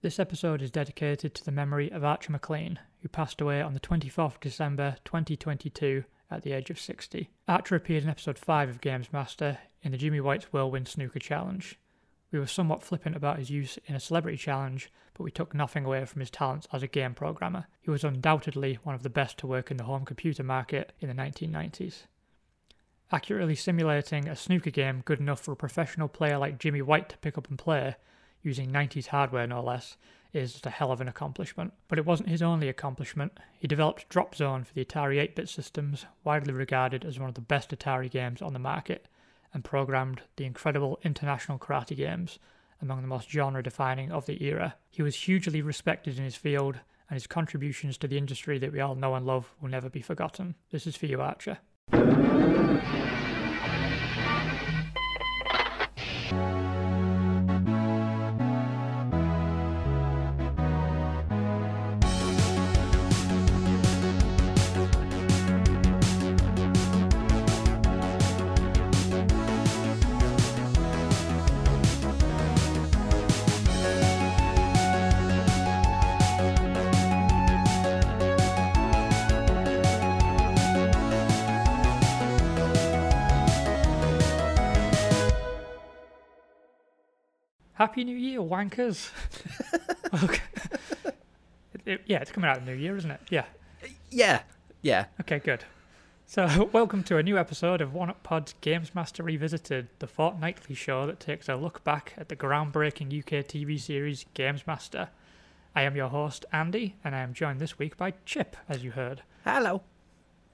This episode is dedicated to the memory of Archer Maclean, who passed away on the 24th of December 2022 at the age of 60. Archer appeared in episode 5 of Games Master in the Jimmy White's Whirlwind Snooker Challenge. We were somewhat flippant about his use in a celebrity challenge, but we took nothing away from his talents as a game programmer. He was undoubtedly one of the best to work in the home computer market in the 1990s. Accurately simulating a snooker game good enough for a professional player like Jimmy White to pick up and play using 90s hardware no less, is just a hell of an accomplishment. But it wasn't his only accomplishment. He developed Dropzone for the Atari 8 bit systems, widely regarded as one of the best Atari games on the market, and programmed the incredible international karate games, among the most genre defining of the era. He was hugely respected in his field, and his contributions to the industry that we all know and love will never be forgotten. This is for you, Archer. Happy New Year, wankers. okay. It- it- yeah, it's coming out of the new year, isn't it? Yeah. Yeah, yeah. Okay, good. So, welcome to a new episode of One Up Pod's Games Master Revisited, the fortnightly show that takes a look back at the groundbreaking UK TV series Games Master. I am your host, Andy, and I am joined this week by Chip, as you heard. Hello.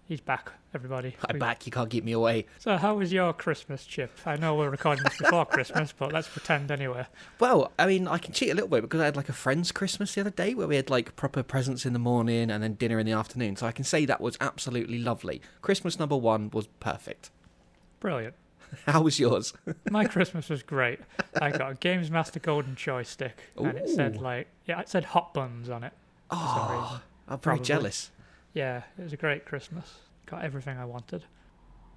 He's back, everybody. I'm We- back. You can't keep me away. So, how was your Christmas, Chip? I know we're recording this before Christmas, but let's pretend anyway. Well, I mean, I can cheat a little bit because I had like a friend's Christmas the other day where we had like proper presents in the morning and then dinner in the afternoon. So I can say that was absolutely lovely. Christmas number one was perfect. Brilliant. How was yours? My Christmas was great. I got a Games Master Golden Joystick, stick, and it said like, yeah, it said hot buns on it. Oh, I'm very Probably. jealous. Yeah, it was a great Christmas. Got everything I wanted,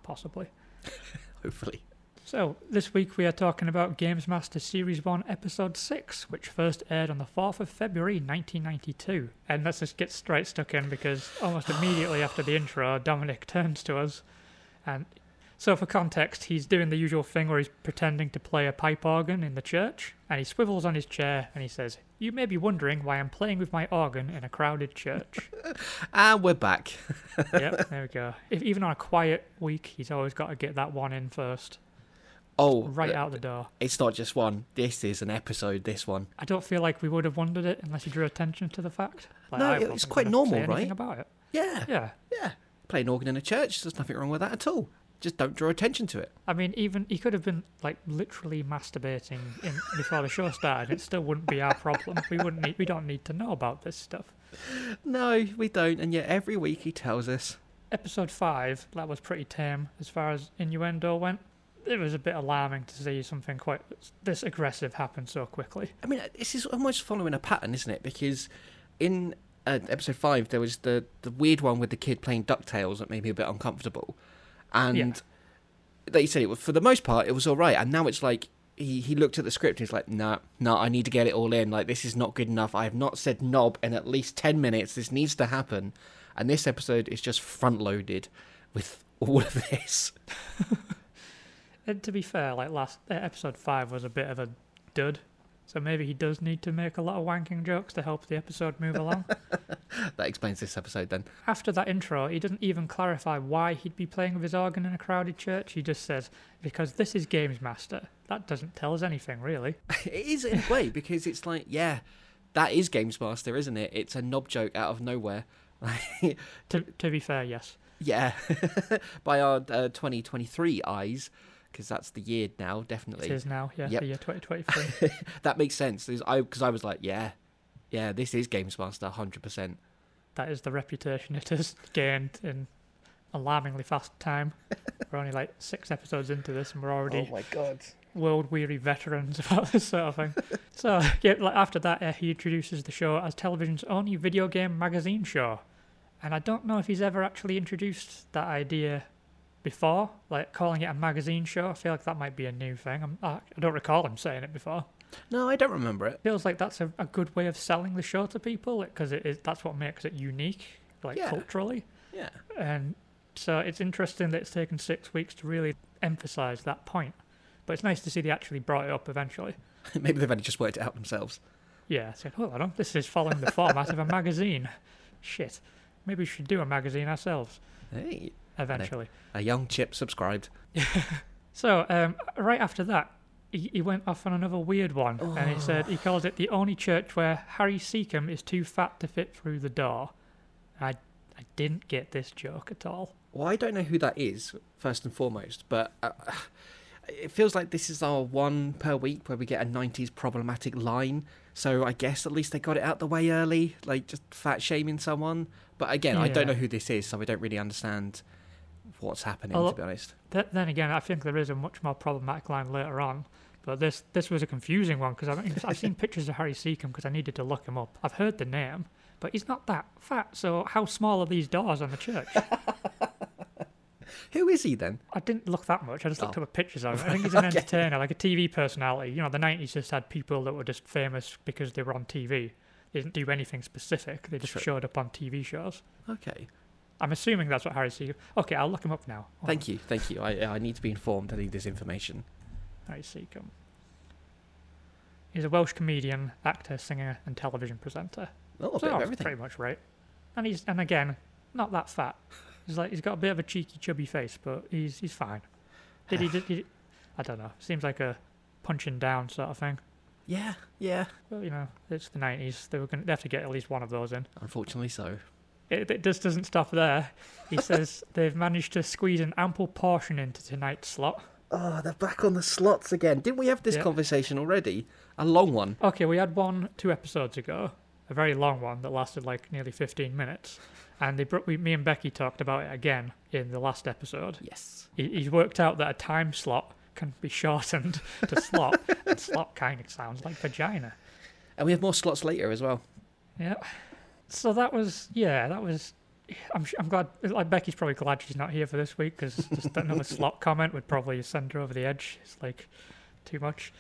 possibly. Hopefully. So, this week we are talking about Games Master Series 1, Episode 6, which first aired on the 4th of February 1992. And let's just get straight stuck in because almost immediately after the intro, Dominic turns to us. And so, for context, he's doing the usual thing where he's pretending to play a pipe organ in the church. And he swivels on his chair and he says, You may be wondering why I'm playing with my organ in a crowded church. And we're back. yep, there we go. If, even on a quiet week, he's always got to get that one in first, Oh, right uh, out the door. It's not just one. This is an episode. This one. I don't feel like we would have wondered it unless you drew attention to the fact. Like, No, I it was quite normal, right? About it, Yeah, yeah. yeah. Play an organ in a church. There's nothing wrong with that at all. Just don't draw attention to it. I mean, even he could have been like literally masturbating in, before the show started. It still wouldn't be our problem. We wouldn't need. We don't need to know about this stuff. No, we don't. And yet every week he tells us. Episode five, that was pretty tame as far as innuendo went. It was a bit alarming to see something quite this aggressive happen so quickly. I mean, this is almost following a pattern, isn't it? Because in uh, episode five, there was the the weird one with the kid playing Ducktales that made me a bit uncomfortable, and Yeah. you said, it was, for the most part it was all right. And now it's like he he looked at the script and he's like, nah, nah, I need to get it all in. Like this is not good enough. I have not said knob in at least ten minutes. This needs to happen, and this episode is just front loaded with all of this. And to be fair, like last uh, episode five was a bit of a dud, so maybe he does need to make a lot of wanking jokes to help the episode move along. That explains this episode then. After that intro, he doesn't even clarify why he'd be playing with his organ in a crowded church. He just says, "Because this is Games Master." That doesn't tell us anything, really. It is in a way because it's like, yeah, that is Games Master, isn't it? It's a knob joke out of nowhere. To to be fair, yes. yeah, by our uh, 2023 eyes, because that's the year now, definitely. is now, yeah, Yep. the year 2023. That makes sense. Because I, I was like, yeah, yeah, this is Games Master, 100%. that is the reputation it has gained in alarmingly fast time. we're only like six episodes into this, and we're already. Oh my god. world weary veterans about this sort of thing. so yeah, like after that, uh, he introduces the show as television's only video game magazine show, and I don't know if he's ever actually introduced that idea before, like calling it a magazine show. I feel like that might be a new thing. I'm, I I don't recall him saying it before. No, I don't remember it. Feels like that's a, a good way of selling the show to people because it is that's what makes it unique, like Yeah. culturally. Yeah. And so it's interesting that it's taken six weeks to really emphasize that point. But it's nice to see they actually brought it up eventually. Maybe they've only just worked it out themselves. Yeah, I said, hold on, this is following the format of a magazine. Shit. Maybe we should do a magazine ourselves Hey, eventually. a young chip subscribed. So, um, right after that, he, he went off on another weird one. And he said he called it the only church where Harry Secombe is too fat to fit through the door. I, I didn't get this joke at all. Well, I don't know who that is, first and foremost, but uh, it feels like this is our one per week where we get a 90s problematic line. So I guess at least they got it out the way early, like just fat shaming someone. But again, I don't know who this is, so I don't really understand what's happening, Well, to be honest. Th- then again, I think there is a much more problematic line later on. But this this was a confusing one because I've, I've seen pictures of Harry Secombe because I needed to look him up. I've heard the name, but he's not that fat. So how small are these doors on the church? Who is he then? I didn't look that much. I just looked Oh. up pictures of him. I think he's an Okay. entertainer, like a TV personality. You know, the 90s just had people that were just famous because they were on TV. They didn't do anything specific. They just True. showed up on TV shows. Okay. I'm assuming that's what Harry Secombe... Okay, I'll look him up now. Hold Thank you, thank you. I, I need to be informed. I need this information. on. Harry Secombe. He's a Welsh comedian, actor, singer, and television presenter. Oh, a so bit of everything. Pretty much right. And he's and again, not that fat. He's like he's got a bit of a cheeky, chubby face, but he's he's fine. Did he? Did he I don't know. Seems like a punching down sort of thing. Yeah, yeah. Well, you know, it's the nineties. They were going to have to get at least one of those in. Unfortunately, so. It, it just doesn't stop there. He says they've managed to squeeze an ample portion into tonight's slot. Oh, they're back on the slots again. Didn't we have this Yeah. conversation already? A long one. Okay, we had one two episodes ago, a very long one that lasted like nearly fifteen minutes, and they brought we, me and Becky talked about it again in the last episode. Yes. He, he's worked out that a time slot can be shortened to slot, and slot kind of sounds like vagina. And we have more slots later as well. Yeah. So that was yeah, that was. I'm I'm glad. Like Becky's probably glad she's not here for this week because just another slot comment would probably send her over the edge. It's like too much.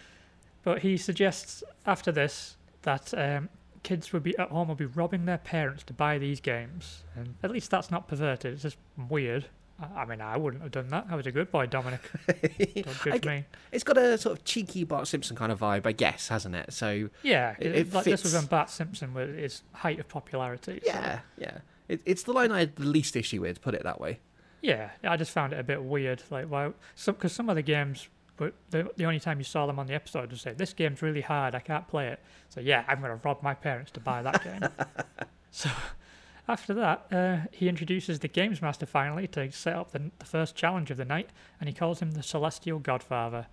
But he suggests after this that um, kids would be at home would be robbing their parents to buy these games, and at least that's not perverted. It's just weird. I, mean, I wouldn't have done that. I was a good boy, Dominic. Don't judge me. It's got a sort of cheeky Bart Simpson kind of vibe, I guess, hasn't it? So Yeah, It- it, like this was when Bart Simpson was his height of popularity. so- yeah, yeah. It, it's the line I had the least issue with. Put it that way. Yeah, I just found it a bit weird. Like, why? Some because some of the games, but the the only time you saw them on the episode was say, "This game's really hard. I can't play it." So yeah, I'm gonna rob my parents to buy that game. so after that, uh, he introduces the games master finally to set up the, the first challenge of the night, and he calls him the Celestial Godfather,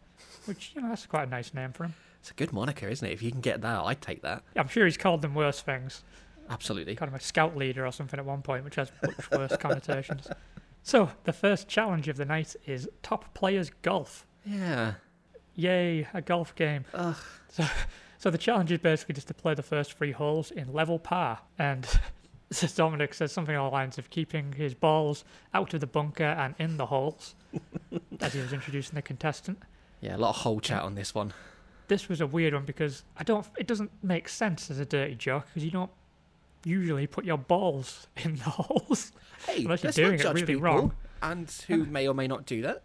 which you know that's quite a nice name for him. It's a good moniker, isn't it? If you can get that, I'd take that. I'm sure he's called them worse things. Absolutely. kind of a scout leader or something at one point, which has much worse connotations. So the first challenge of the night is top players golf. Yeah. Yay, a golf game. Ugh. So, so the challenge is basically just to play the first three holes in level par. And Dominic says something along the lines of keeping his balls out of the bunker and in the holes as he was introducing the contestant. Yeah, a lot of hole chat on this one. This was a weird one because I don't. It doesn't make sense as a dirty joke because you don't usually put your balls in the holes. Hey, Unless you're doing it really wrong. and who may or may not do that.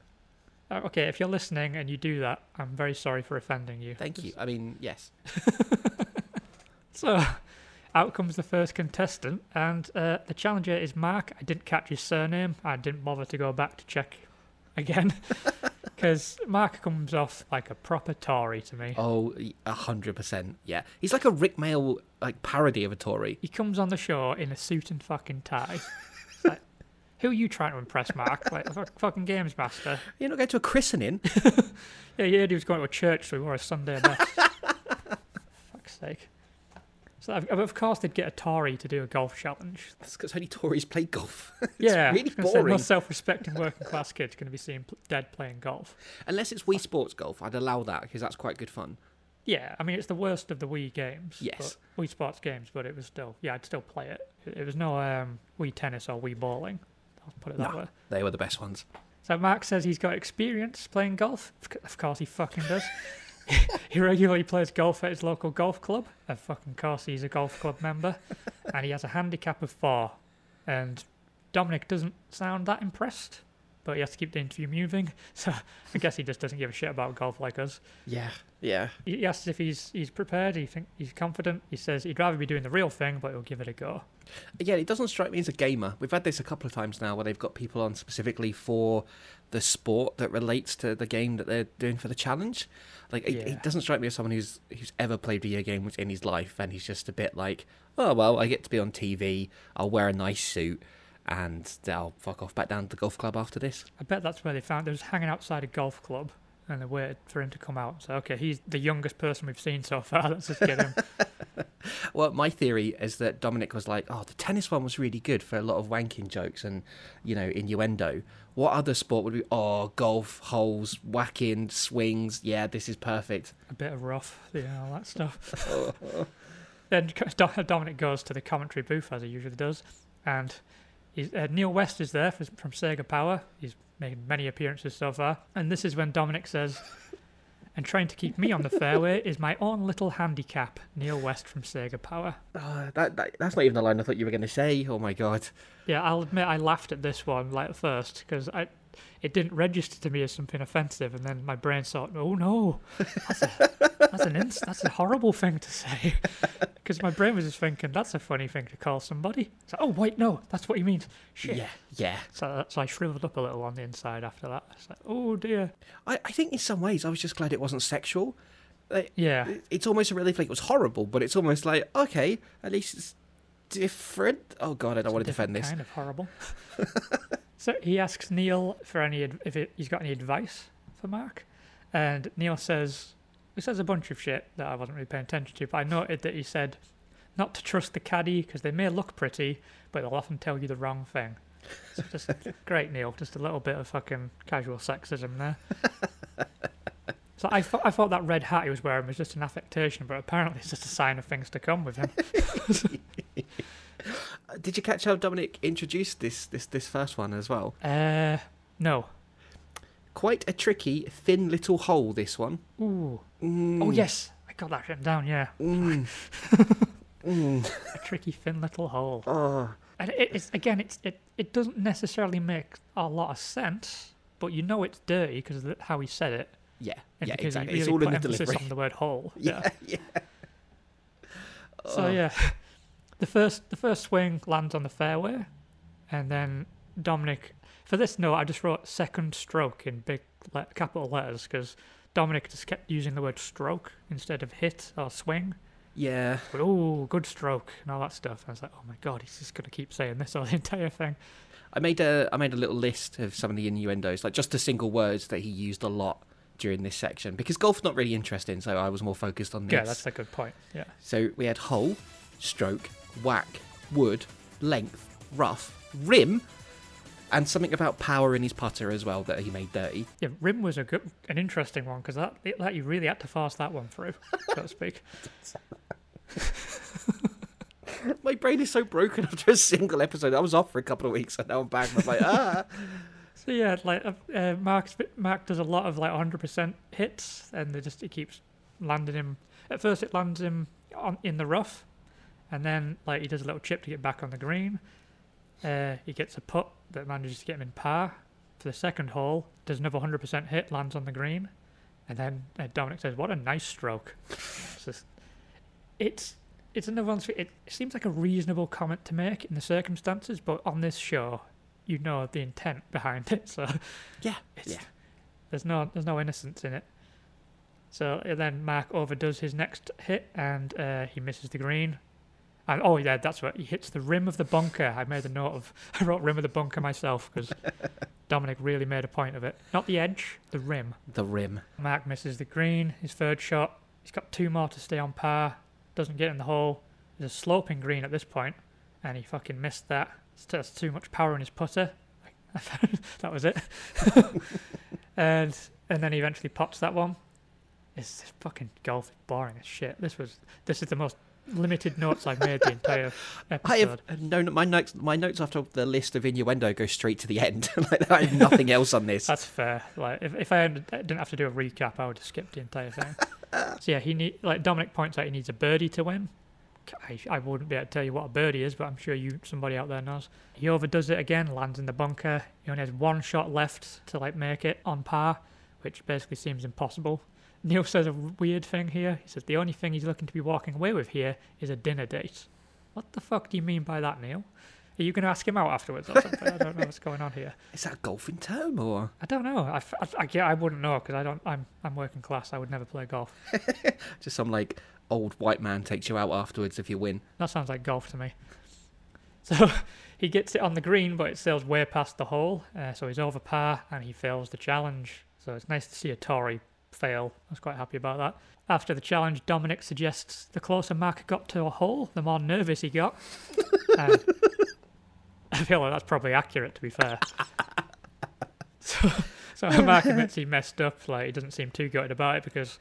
Uh, Okay, if you're listening and you do that, I'm very sorry for offending you. Thank you. I mean, yes. So, out comes the first contestant, and uh, the challenger is Mark. I didn't catch his surname. I didn't bother to go back to check again because Mark comes off like a proper Tory to me. Oh, a hundred percent. Yeah, he's like a Rik Mayall like parody of a Tory. He comes on the show in a suit and fucking tie. Like, who are you trying to impress, Mark? Like, fuck- fucking games master. You're not going to a christening. Yeah, you heard he was going to a church, so he wore a Sunday best. Fuck's sake. So, of- of course, they'd get a Tory to do a golf challenge. That's because only Tories play golf. yeah, really I say, boring. Most self-respecting working class kids going to be seen dead playing golf. Unless it's Wii Sports Golf, I'd allow that because that's quite good fun. Yeah, I mean it's the worst of the Wii games. Yes. Wii Sports games, but it was still yeah, I'd still play it. It, it was no um, Wii Tennis or Wii Bowling. I'll put it that No. way. They were the best ones. So Mark says he's got experience playing golf. Of course, he fucking does. he regularly plays golf at his local golf club. Of fucking course, he's a golf club member, and he has a handicap of four. And Dominic doesn't sound that impressed, but he has to keep the interview moving. So I guess he just doesn't give a shit about golf like us. Yeah, yeah. He he asks if he's he's prepared. He think he's confident. He says he'd rather be doing the real thing, but he'll give it a go. Yeah, it doesn't strike me as a gamer. We've had this a couple of times now where they've got people on specifically for the sport that relates to the game that they're doing for the challenge. Like, it, Yeah. it doesn't strike me as someone who's who's ever played video games in his life, and he's just a bit like, oh well, I get to be on TV. I'll wear a nice suit, and I'll fuck off back down to the golf club after this. I bet that's where they found. They was hanging outside a golf club, and they waited for him to come out. So okay, he's the youngest person we've seen so far. Let's just get him. Well, my theory is that Dominic was like, "Oh, the tennis one was really good for a lot of wanking jokes and, you know, innuendo. What other sport would be? Oh, golf, holes, whacking, swings. Yeah, this is perfect." a bit of rough, yeah, all that stuff. then Dominic goes to the commentary booth as he usually does, and he's, uh, Neil West is there from Sega Power. He's made many appearances so far, and this is when Dominic says, "And trying to keep me on the fairway is my own little handicap." Neil West from Sega Power. Uh, that, that that's not even the line I thought you were going to say. Oh my god. Yeah, I'll admit I laughed at this one like at first because I. It didn't register to me as something offensive, and then my brain thought, "Oh no, that's, a, that's an ins- that's a horrible thing to say." Because my brain was just thinking, "That's a funny thing to call somebody." So, oh wait, no, that's what he means. Shit. Yeah, yeah. So, uh, so I shriveled up a little on the inside after that. It's like, oh dear. I, I think in some ways I was just glad it wasn't sexual. Like, Yeah, It's almost a relief. Like it was horrible, but it's almost like okay, at least it's different. Oh god, I don't want to defend this. Kind of horrible. so he asks Neil for any ad- if it, he's got any advice for Mark, and Neil says he says a bunch of shit that I wasn't really paying attention to, but I noted that he said not to trust the caddy because they may look pretty, but they'll often tell you the wrong thing. So just great, Neil. Just a little bit of fucking casual sexism there. So I thought I thought that red hat he was wearing was just an affectation, but apparently it's just a sign of things to come with him. Did you catch how Dominic introduced this this this first one as well? Uh, no. Quite a tricky, thin little hole. This one. Ooh. Mm, Oh yes, I got that written down. Yeah, Mm. mm. a tricky thin little hole. Oh. And it, it's again, it's it, it doesn't necessarily make a lot of sense, but you know it's dirty because of how he said it, Yeah. and yeah. because Exactly. he It's really all in the emphasis delivery. on the word hole. Yeah. Yeah. So Oh. yeah, the first the first swing lands on the fairway, and then Dominic. For this note, I just wrote second stroke in big le- capital letters because Dominic just kept using the word stroke instead of hit or swing. Yeah. But oh, good stroke and all that stuff. I was like, oh my god, he's just gonna keep saying this all the entire thing. I made a I made a little list of some of the innuendos, like just the single words that he used a lot during this section because golf's not really interesting, so I was more focused on this. Yeah, that's a good point. Yeah. So we had hole, stroke, whack, wood, length, rough, rim, and something about power in his putter as well that he made dirty. Yeah, rim was a good, an interesting one because that, it, that you really had to fast that one through, so to speak. My brain is so broken after a single episode. I was off for a couple of weeks and now I'm back and I'm like, ah. So yeah, like uh, uh, Mark's, Mark does a lot of like 100% hits, and they just it keeps landing him. At first, it lands him on in the rough, and then like he does a little chip to get back on the green. Uh, he gets a putt that manages to get him in par for the second hole. Does another 100% hit, lands on the green, and then uh, Dominic says, "What a nice stroke." it's, just, it's it's another one. It seems like a reasonable comment to make in the circumstances, but on this show, you know the intent behind it, so Yeah, it's, yeah. there's no there's no innocence in it. So then Mark overdoes his next hit and uh, he misses the green. Oh yeah, that's what he hits the rim of the bunker. I made a note of I wrote rim of the bunker myself because Dominic really made a point of it. Not the edge, the rim. The rim. Mark misses the green, his third shot. He's got two more to stay on par. Doesn't get in the hole. There's a sloping green at this point, and he fucking missed that. That's too much power in his putter. that was it. and and then he eventually pots that one. It's this fucking golf is boring as shit. This was this is the most limited notes I've made the entire episode. I have no my notes. My notes after the list of innuendo go straight to the end. like I have nothing else on this. That's fair. Like if if I didn't have to do a recap, I would have skipped the entire thing. So yeah, he need like Dominic points out he needs a birdie to win. I, I wouldn't be able to tell you what a birdie is, but I'm sure you somebody out there knows. He overdoes it again, lands in the bunker. He only has one shot left to like make it on par, which basically seems impossible. Neil says a weird thing here. He says the only thing he's looking to be walking away with here is a dinner date. What the fuck do you mean by that, Neil? Are you going to ask him out afterwards or something? I don't know what's going on here. Is that a golfing term or I don't know. I, I, I, yeah, I wouldn't know because I don't. I'm I'm working class. I would never play golf. just some like old white man takes you out afterwards if you win? That sounds like golf to me. So he gets it on the green, but it sails way past the hole. Uh, so he's over par and he fails the challenge. So it's nice to see a Tory fail. I was quite happy about that. After the challenge, Dominic suggests the closer Mark got to a hole, the more nervous he got. Um, I feel like that's probably accurate, to be fair. So, so Mark admits he messed up. Like he doesn't seem too gutted about it because,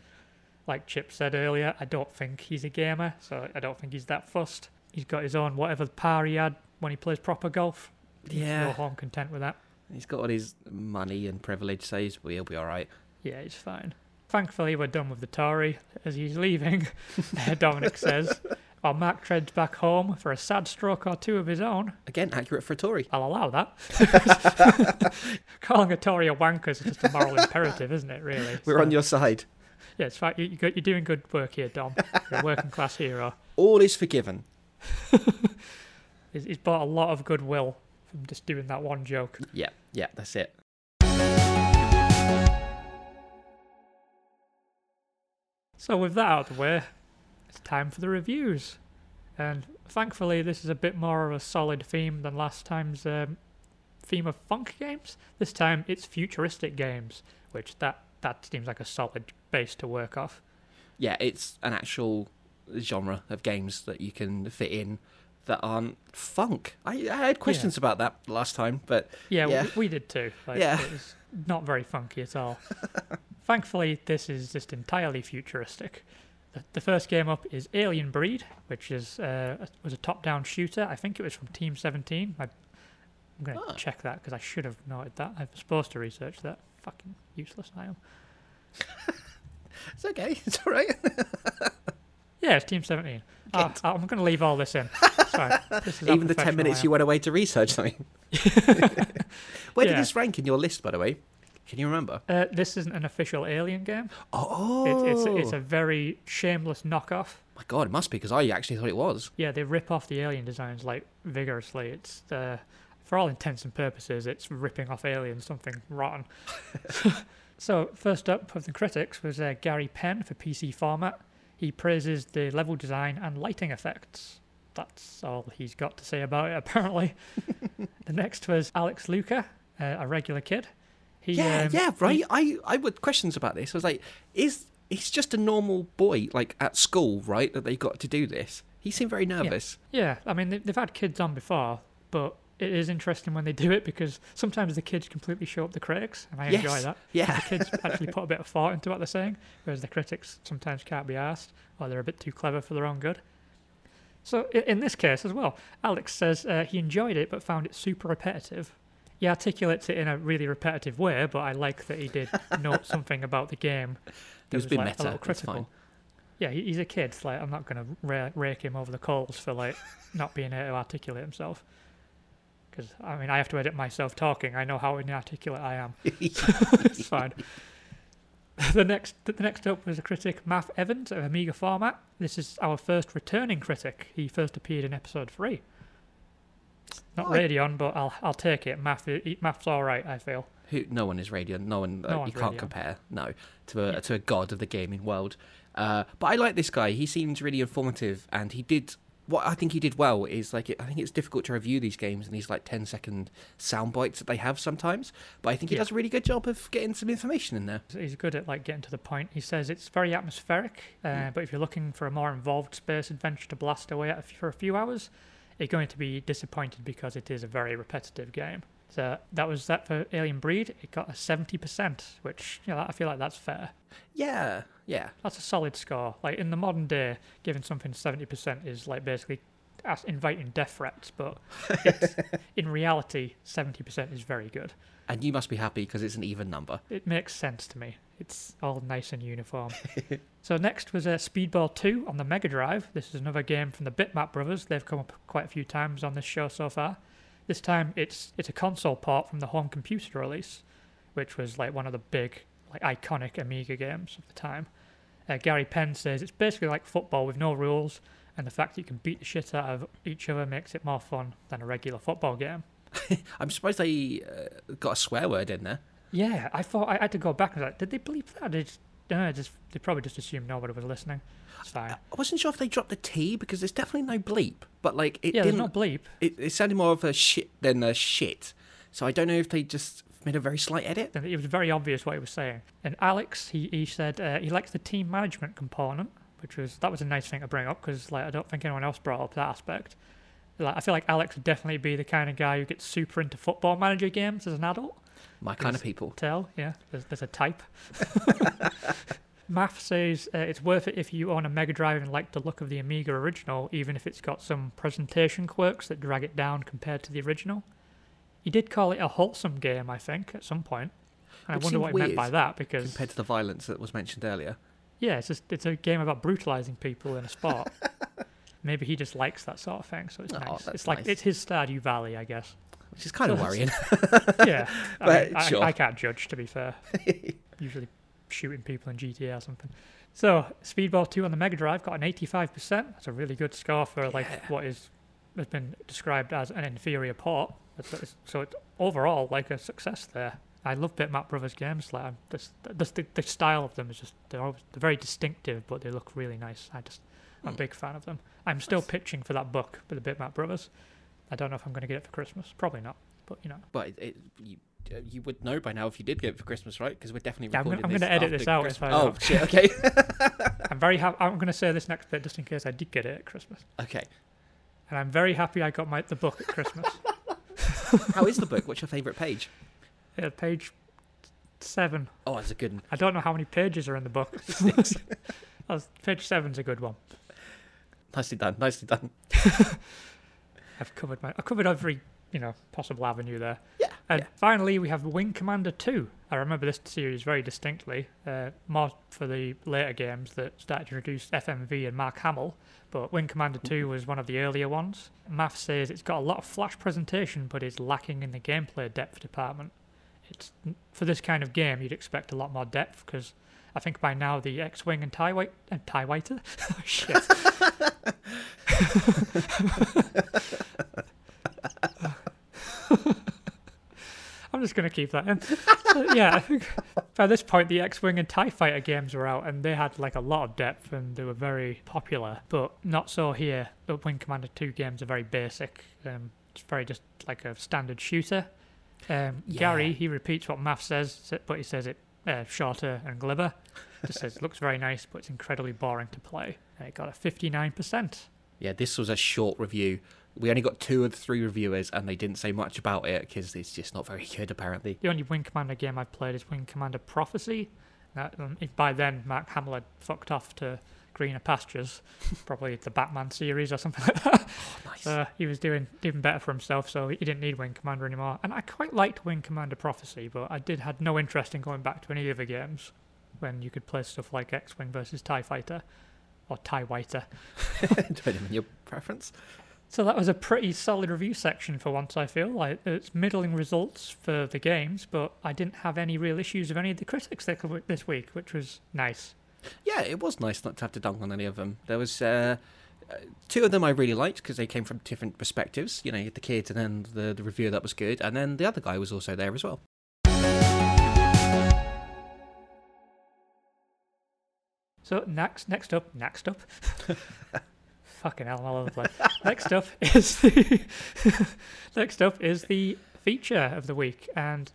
like Chip said earlier, I don't think he's a gamer, so I don't think he's that fussed. He's got his own whatever par he had when he plays proper golf. Yeah, home content with that. he's got all his money and privilege, so he'll be all right. Yeah, he's fine. Thankfully, we're done with the Tory. As he's leaving, uh, Dominic says, while Mark treads back home for a sad stroke or two of his own. Again, accurate for a Tory. I'll allow that. Calling a Tory a wanker is just a moral imperative, isn't it, really? We're So- on your side. Yeah, it's fine. You, you're doing good work here, Dom. You're a working class hero. All is forgiven. He's, he's bought a lot of goodwill from just doing that one joke. Yeah, yeah, that's it. So with that out of the way, it's time for the reviews. And thankfully, this is a bit more of a solid theme than last time's um, theme of funk games. This time, it's futuristic games, which that that seems like a solid base to work off. Yeah, it's an actual genre of games that you can fit in that aren't funk. I, I had questions about that last time, but Yeah, Yeah. We, we did too. Like, Yeah. it was not very funky at all. Thankfully, this is just entirely futuristic. The, the first game up is Alien Breed, which is uh, a- was a top-down shooter. I think it was from Team 17. I, I'm going to check that because I should have noted that. I was supposed to research that. Fucking useless I am. it's okay. It's all right. Yeah, it's Team 17. Ah, I'm going to leave all this in. Fine. This is Even the 10 minutes you went away to research something. Where did this rank in your list, by the way? Can you remember? Uh, this isn't an official Alien game. Oh, It, it's, it's a very shameless knockoff. my god, it must be because I actually thought it was. Yeah, they rip off the alien designs like vigorously. It's uh, for all intents and purposes, it's ripping off aliens, something rotten. so first up of the critics was uh, Gary Penn for PC format. He praises the level design and lighting effects. That's all he's got to say about it, apparently. the next was Alex Luca, uh, a regular kid. He, yeah, um, yeah, he- right. I I had questions about this. I was like, is he's just a normal boy like at school, right? That they got to do this. He seemed very nervous. Yeah, I mean they- they've had kids on before, but it is interesting when they do it because sometimes the kids completely show up the critics, and I Yes. enjoy that. Yeah, The kids actually put a bit of thought into what they're saying, whereas the critics sometimes can't be asked, or they're a bit too clever for their own good. So in this case as well, Alex says uh, he enjoyed it but found it super repetitive. He articulates it in a really repetitive way, but I like that he did note something about the game. he that was being like, meta. A little critical. fine. Yeah, he, he's a kid. Like I'm not going to ra- rake him over the coals for like not being able to articulate himself. Because I mean, I have to edit myself talking. I know how inarticulate I am. it's fine. the next, the next up was a critic, Maff Evans of Amiga Format. This is our first returning critic. He first appeared in episode three. Not I- Radeon, but I'll I'll take it. Maff, math's all right. I feel. Who? No one is radiant. No one. No uh, you can't radiant. compare. No, to a Yeah. to a god of the gaming world. Uh, but I like this guy. He seems really informative, and he did what I think he did well. Is like I think it's difficult to review these games in these like 10 second sound bites that they have sometimes. But I think he Yeah. does a really good job of getting some information in there. He's good at like getting to the point. He says it's very atmospheric, uh, Mm. but if you're looking for a more involved space adventure to blast away at for a few hours, you're going to be disappointed because it is a very repetitive game. So that was that for Alien Breed. It got a seventy percent, which you know I feel like that's fair. Yeah, yeah. That's a solid score. Like in the modern day, giving something seventy percent is like basically inviting death threats. But in reality, seventy percent is very good. And you must be happy because it's an even number. It makes sense to me. It's all nice and uniform. so next was uh, Speedball 2 on the Mega Drive. This is another game from the Bitmap brothers. They've come up quite a few times on this show so far. This time it's it's a console port from the home computer release, which was like one of the big, like iconic Amiga games of the time. Uh, Gary Penn says it's basically like football with no rules, and the fact that you can beat the shit out of each other makes it more fun than a regular football game. I'm surprised they uh, got a swear word in there. Yeah, I thought I had to go back and was like, did they bleep that? They just, no, just they probably just assumed nobody was listening. I wasn't sure if they dropped the T because there's definitely no bleep, but like it yeah, there's didn't. no bleep. it, it sounded more of a shit than a shit. So I don't know if they just made a very slight edit. It was very obvious what he was saying. And Alex, he, he said uh, he likes the team management component, which was that was a nice thing to bring up because like I don't think anyone else brought up that aspect. Like I feel like Alex would definitely be the kind of guy who gets super into football manager games as an adult. My kind of people. Tell, yeah, there's, there's a type. Maff says uh, it's worth it if you own a Mega Drive and like the look of the Amiga original, even if it's got some presentation quirks that drag it down compared to the original. He did call it a wholesome game, I think, at some point. And Which I wonder what he meant by that because Compared to the violence that was mentioned earlier. yeah, it's just it's a game about brutalizing people in a sport. Maybe he just likes that sort of thing, so it's Oh, nice. It's like nice. it's his Stardew Valley, I guess. Which is kind of worrying. yeah, I, mean, sure. I can't judge to be fair. Usually shooting people in GTA or something. So Speedball 2 on the Mega Drive got an 85%. That's a really good score for like Yeah. what is has been described as an inferior port. It's- So it's overall like a success there. I love Bitmap Brothers games. Like just the, the style of them is just they're, always, they're very distinctive, but they look really nice. I just I'm a Mm. big fan of them. I'm still pitching for that book for the Bitmap Brothers. I don't know if I'm going to get it for Christmas. Probably not, but you know. but it, it, you, uh, you would know by now if you did get it for Christmas, right? Because we're definitely Yeah, recording I'm this gonna edit this out Christmas. if I Oh don't. shit! Okay. I'm very happy. I'm going to say this next bit just in case I did get it at Christmas. okay. And I'm very happy I got my the book at Christmas. How is the book? What's your favourite page? yeah, page seven. Oh, that's a good one. I don't know how many pages are in the book. Page seven's a good one. Nicely done. Nicely done. I've covered my. I covered every you know possible avenue there. Yeah. And yeah. finally, we have Wing Commander 2. I remember this series very distinctly, uh, more for the later games that started to introduce FMV and Mark Hamill, but Wing Commander 2 was one of the earlier ones. Maff says it's got a lot of flash presentation, but is lacking in the gameplay depth department. It's For this kind of game, you'd expect a lot more depth, because I think by now the X-Wing and TIE, White, and TIE Whiter? oh, shit. I'm just going to keep that in. So, yeah, I think by this point the X-Wing and TIE Fighter games were out and they had like a lot of depth and they were very popular, but not so here. The Wing Commander 2 games are very basic. Um, it's very just like a standard shooter. Um, Gary, he repeats what Maff says, but he says it uh, shorter and glibber. Just says it looks very nice, but it's incredibly boring to play. And it got a 59%. Yeah, this was a short review. We only got two of the three reviewers, and they didn't say much about it because it's just not very good, apparently. The only Wing Commander game I've played is Wing Commander Prophecy. Um, if by then, Mark Hamill had fucked off to greener pastures, probably the Batman series or something like that. Nice. Uh, he was doing even better for himself, so he didn't need Wing Commander anymore. And I quite liked Wing Commander Prophecy, but I did had no interest in going back to any other games when you could play stuff like X-Wing versus Tie Fighter or Tie Whiter. Depending on your preference. So that was a pretty solid review section for once. I feel like it's middling results for the games, but I didn't have any real issues with any of the critics this week, which was nice. Yeah, it was nice not to have to dunk on any of them. There was uh, uh, two of them I really liked because they came from different perspectives. You know, you had the kid and then the, the reviewer that was good, and then the other guy was also there as well. So next, next up, next up. Fucking hell, I'm all over the place. next up is the next up is the feature of the week, and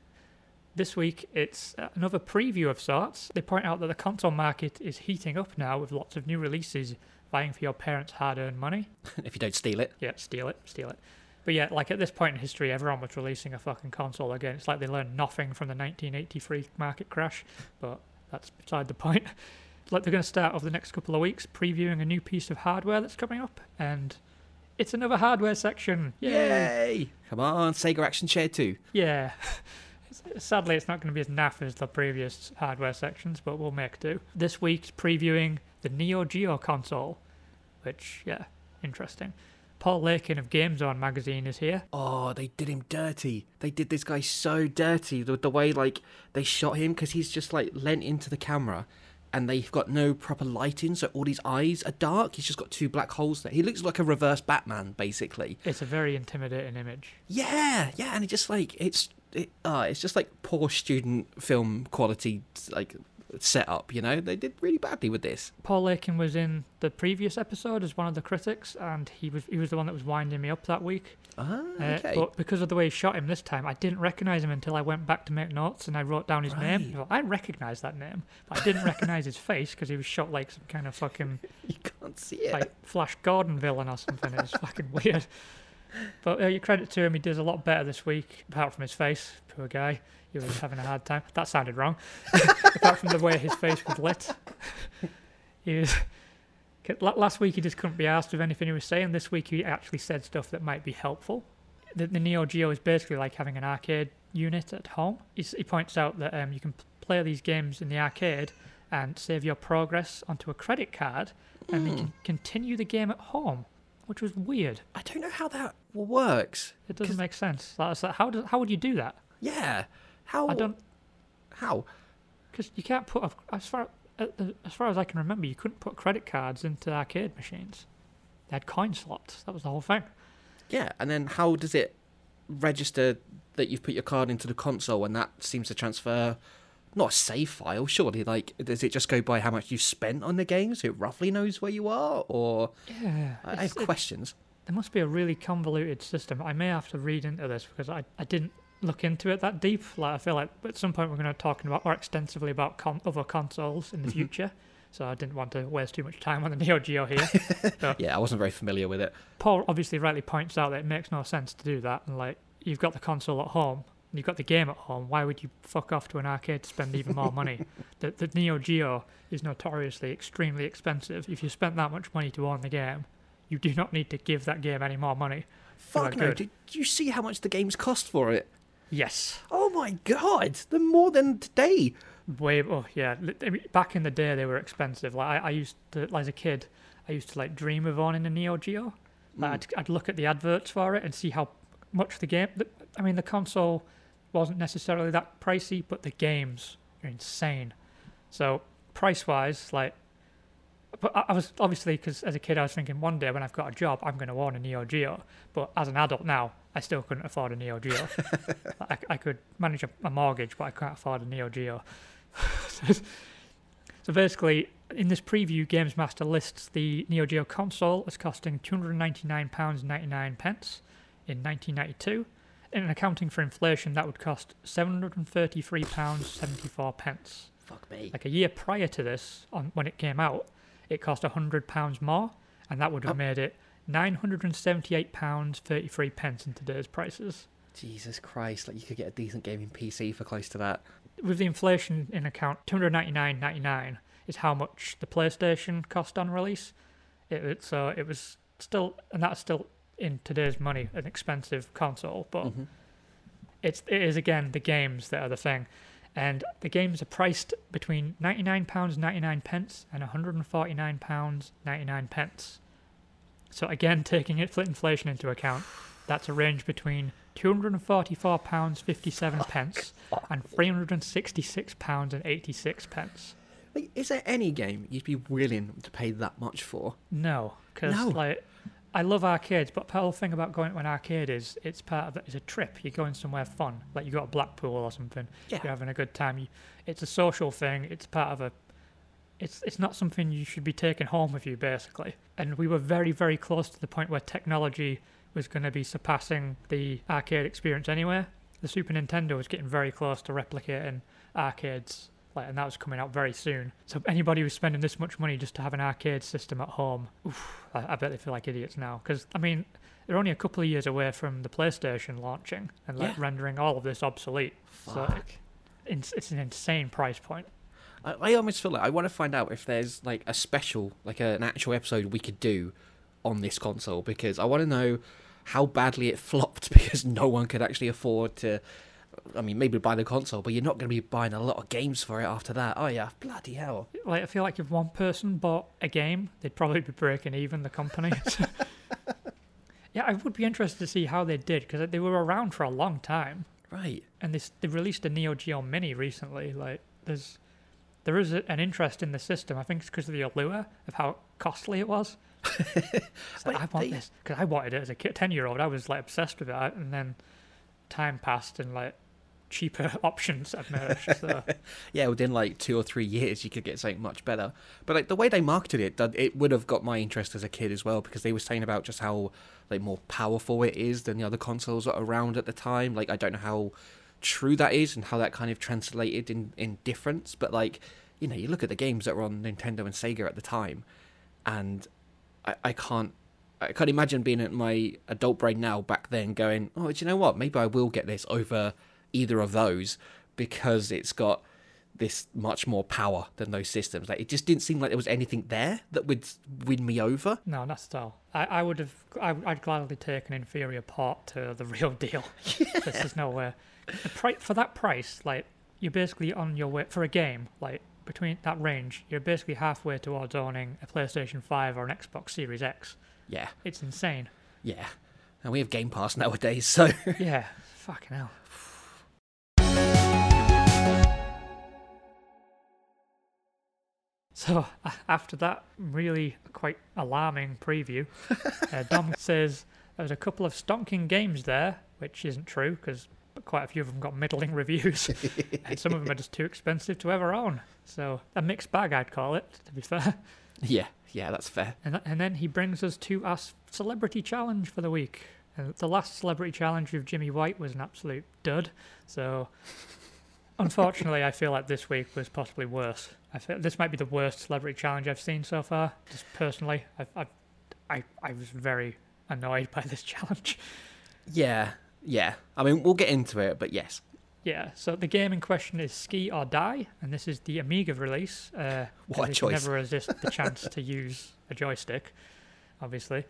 this week it's another preview of sorts. They point out that the console market is heating up now with lots of new releases vying for your parents' hard-earned money. if you don't steal it. Yeah, steal it, steal it. But yeah, like at this point in history, everyone was releasing a fucking console again. It's like they learned nothing from the 1983 market crash, but that's beside the point. Like they're going to start over the next couple of weeks previewing a new piece of hardware that's coming up, and it's another hardware section. Yay! Yay! Come on, Sega Action Chair 2. Yeah. Sadly, it's not going to be as naff as the previous hardware sections, but we'll make do. This week's previewing the Neo Geo console, which, yeah, interesting. Paul Lakin of GameZone magazine is here. Oh, they did him dirty. They did this guy so dirty. The, the way like they shot him because he's just like lent into the camera, and they've got no proper lighting, so all his eyes are dark. He's just got two black holes there. He looks like a reverse Batman, basically. It's a very intimidating image. Yeah, yeah, and it just like it's it, uh, it's just like poor student film quality, like setup. You know, they did really badly with this. Paul Lakin was in the previous episode as one of the critics, and he was he was the one that was winding me up that week. Ah, Uh, but because of the way he shot him this time, I didn't recognize him until I went back to make notes and I wrote down his name. Well, I recognized that name, but I didn't recognize his face because he was shot like some kind of fucking you can't see it. like Flash Gordon villain or something. It was fucking weird. But uh, you credit to him, he does a lot better this week, apart from his face. Poor guy, he was having a hard time. That sounded wrong. apart from the way his face was lit, he was. Last week he just couldn't be asked with anything he was saying. This week he actually said stuff that might be helpful. The, the Neo Geo is basically like having an arcade unit at home. He's, he points out that um, you can play these games in the arcade and save your progress onto a credit card, and you can continue the game at home, which was weird. I don't know how that works. It doesn't make sense. Like, like, how does how would you do that? Yeah, how? I don't How? because you can't put as far uh, uh, as far as I can remember, you couldn't put credit cards into arcade machines. They had coin slots. That was the whole thing. Yeah, and then how does it register that you've put your card into the console and that seems to transfer? Not a save file, surely. Like, does it just go by how much you spent on the game, so it roughly knows where you are? Or Yeah, I I have it- questions. there must be a really convoluted system. I may have to read into this because I, I didn't look into it that deep. Like I feel like at some point we're going to talk about more extensively about con- other consoles in the Mhm. future. So I didn't want to waste too much time on the Neo Geo here. Yeah, I wasn't very familiar with it. Paul obviously rightly points out that it makes no sense to do that. And like you've got the console at home, you've got the game at home. Why would you fuck off to an arcade to spend even more money? The the Neo Geo is notoriously extremely expensive. If you spent that much money to own the game, you do not need to give that game any more money. Fuck no, good. did you see how much the games cost for it? Yes. Oh my god, they're more than today. Way oh yeah. li- I mean, Back in the day, they were expensive. Like I, I used to, as a kid, I used to like dream of owning a Neo Geo. Like Mm. I'd, I'd look at the adverts for it and see how much the game. I mean, the console wasn't necessarily that pricey, but the games are insane. So price wise, like, but I, I was obviously because as a kid I was thinking one day when I've got a job I'm going to own a Neo Geo. But as an adult now, I still couldn't afford a Neo Geo. I, I could manage a, a mortgage, but I can't afford a Neo Geo. so, so basically, in this preview, Games Master lists the Neo Geo console as costing £299.99 pence in 1992. And accounting for inflation, that would cost £733.74 pence. Fuck me. Like a year prior to this, on when it came out, it cost £100 more, and that would have Oh. made it £978.33 pence in today's prices. Jesus Christ, like you could get a decent gaming PC for close to that. with the inflation in account, two hundred ninety nine ninety nine is how much the PlayStation cost on release. It, it so uh, it was still, and that's still in today's money an expensive console, but Mhm. it's it is again the games that are the thing, and the games are priced between ninety nine pounds ninety nine pence and one hundred and forty nine pounds ninety nine pence. So again, taking it inflation into account, that's a range between two hundred and forty four pounds fifty seven pence and three hundred and sixty six pounds and eighty six pence. Like, is there any game you'd be willing to pay that much for? No, because No. like I love arcades, but the whole thing about going to an arcade is it's part of. It's a trip. You're going somewhere fun, like you go to Blackpool or something. Yeah. You're having a good time. You, it's a social thing. It's part of a. It's it's not something you should be taking home with you, basically. And we were very very close to the point where technology was going to be surpassing the arcade experience anyway. The Super Nintendo was getting very close to replicating arcades, like, and that was coming out very soon. So anybody who's spending this much money just to have an arcade system at home, oof, I, I bet they feel like idiots now. Because I mean, they're only a couple of years away from the PlayStation launching and like Yeah. rendering all of this obsolete. So Fuck. it's, it's an insane price point. I, I almost feel like I want to find out if there's like a special, like a, an actual episode we could do on this console because I want to know how badly it flopped because no one could actually afford to I mean, maybe buy the console, but you're not going to be buying a lot of games for it after that. Oh yeah, bloody hell. Like I feel like if one person bought a game, they'd probably be breaking even the company. yeah, I would be interested to see how they did because they were around for a long time, Right. and they they released a Neo Geo Mini recently. Like there's there is a, an interest in the system. I think it's because of the allure of how costly it was. Like, I want they- this because I wanted it as a kid, ten year old. I was like obsessed with it, and then time passed and like cheaper options have emerged. So Yeah, within like two or three years, you could get something much better. But like the way they marketed it, it would have got my interest as a kid as well because they were saying about just how like more powerful it is than the other consoles around at the time. Like I don't know how true that is and how that kind of translated in in difference. But like you know, you look at the games that were on Nintendo and Sega at the time, and I, I can't. I can't imagine being at my adult brain now back then going, oh, do you know what? Maybe I will get this over either of those because it's got this much more power than those systems. Like it just didn't seem like there was anything there that would win me over. no, not at all. I, I would have. I, I'd gladly take an inferior part to the real deal. This is nowhere. The pri- for that price, like you're basically on your way for a game. Like between that range, you're basically halfway towards owning a PlayStation 5 or an Xbox Series X. Yeah, It's insane. yeah. And we have Game Pass nowadays, so Yeah, fucking hell. So after that really quite alarming preview, uh, Dom says there's a couple of stonking games there, which isn't true because quite a few of them got middling reviews, and some of them are just too expensive to ever own. So a mixed bag, I'd call it. To be fair. yeah, yeah, that's fair. And, th- and then he brings us to our celebrity challenge for the week. The last celebrity challenge with Jimmy White was an absolute dud. So, unfortunately, I feel like this week was possibly worse. I feel this might be the worst celebrity challenge I've seen so far. Just personally, I've, I've, I I was very annoyed by this challenge. Yeah, yeah. I mean, we'll get into it, but yes. Yeah. So the game in question is Ski or Die, and this is the Amiga release. Uh, What a because you can choice. Never resist the chance to use a joystick, obviously.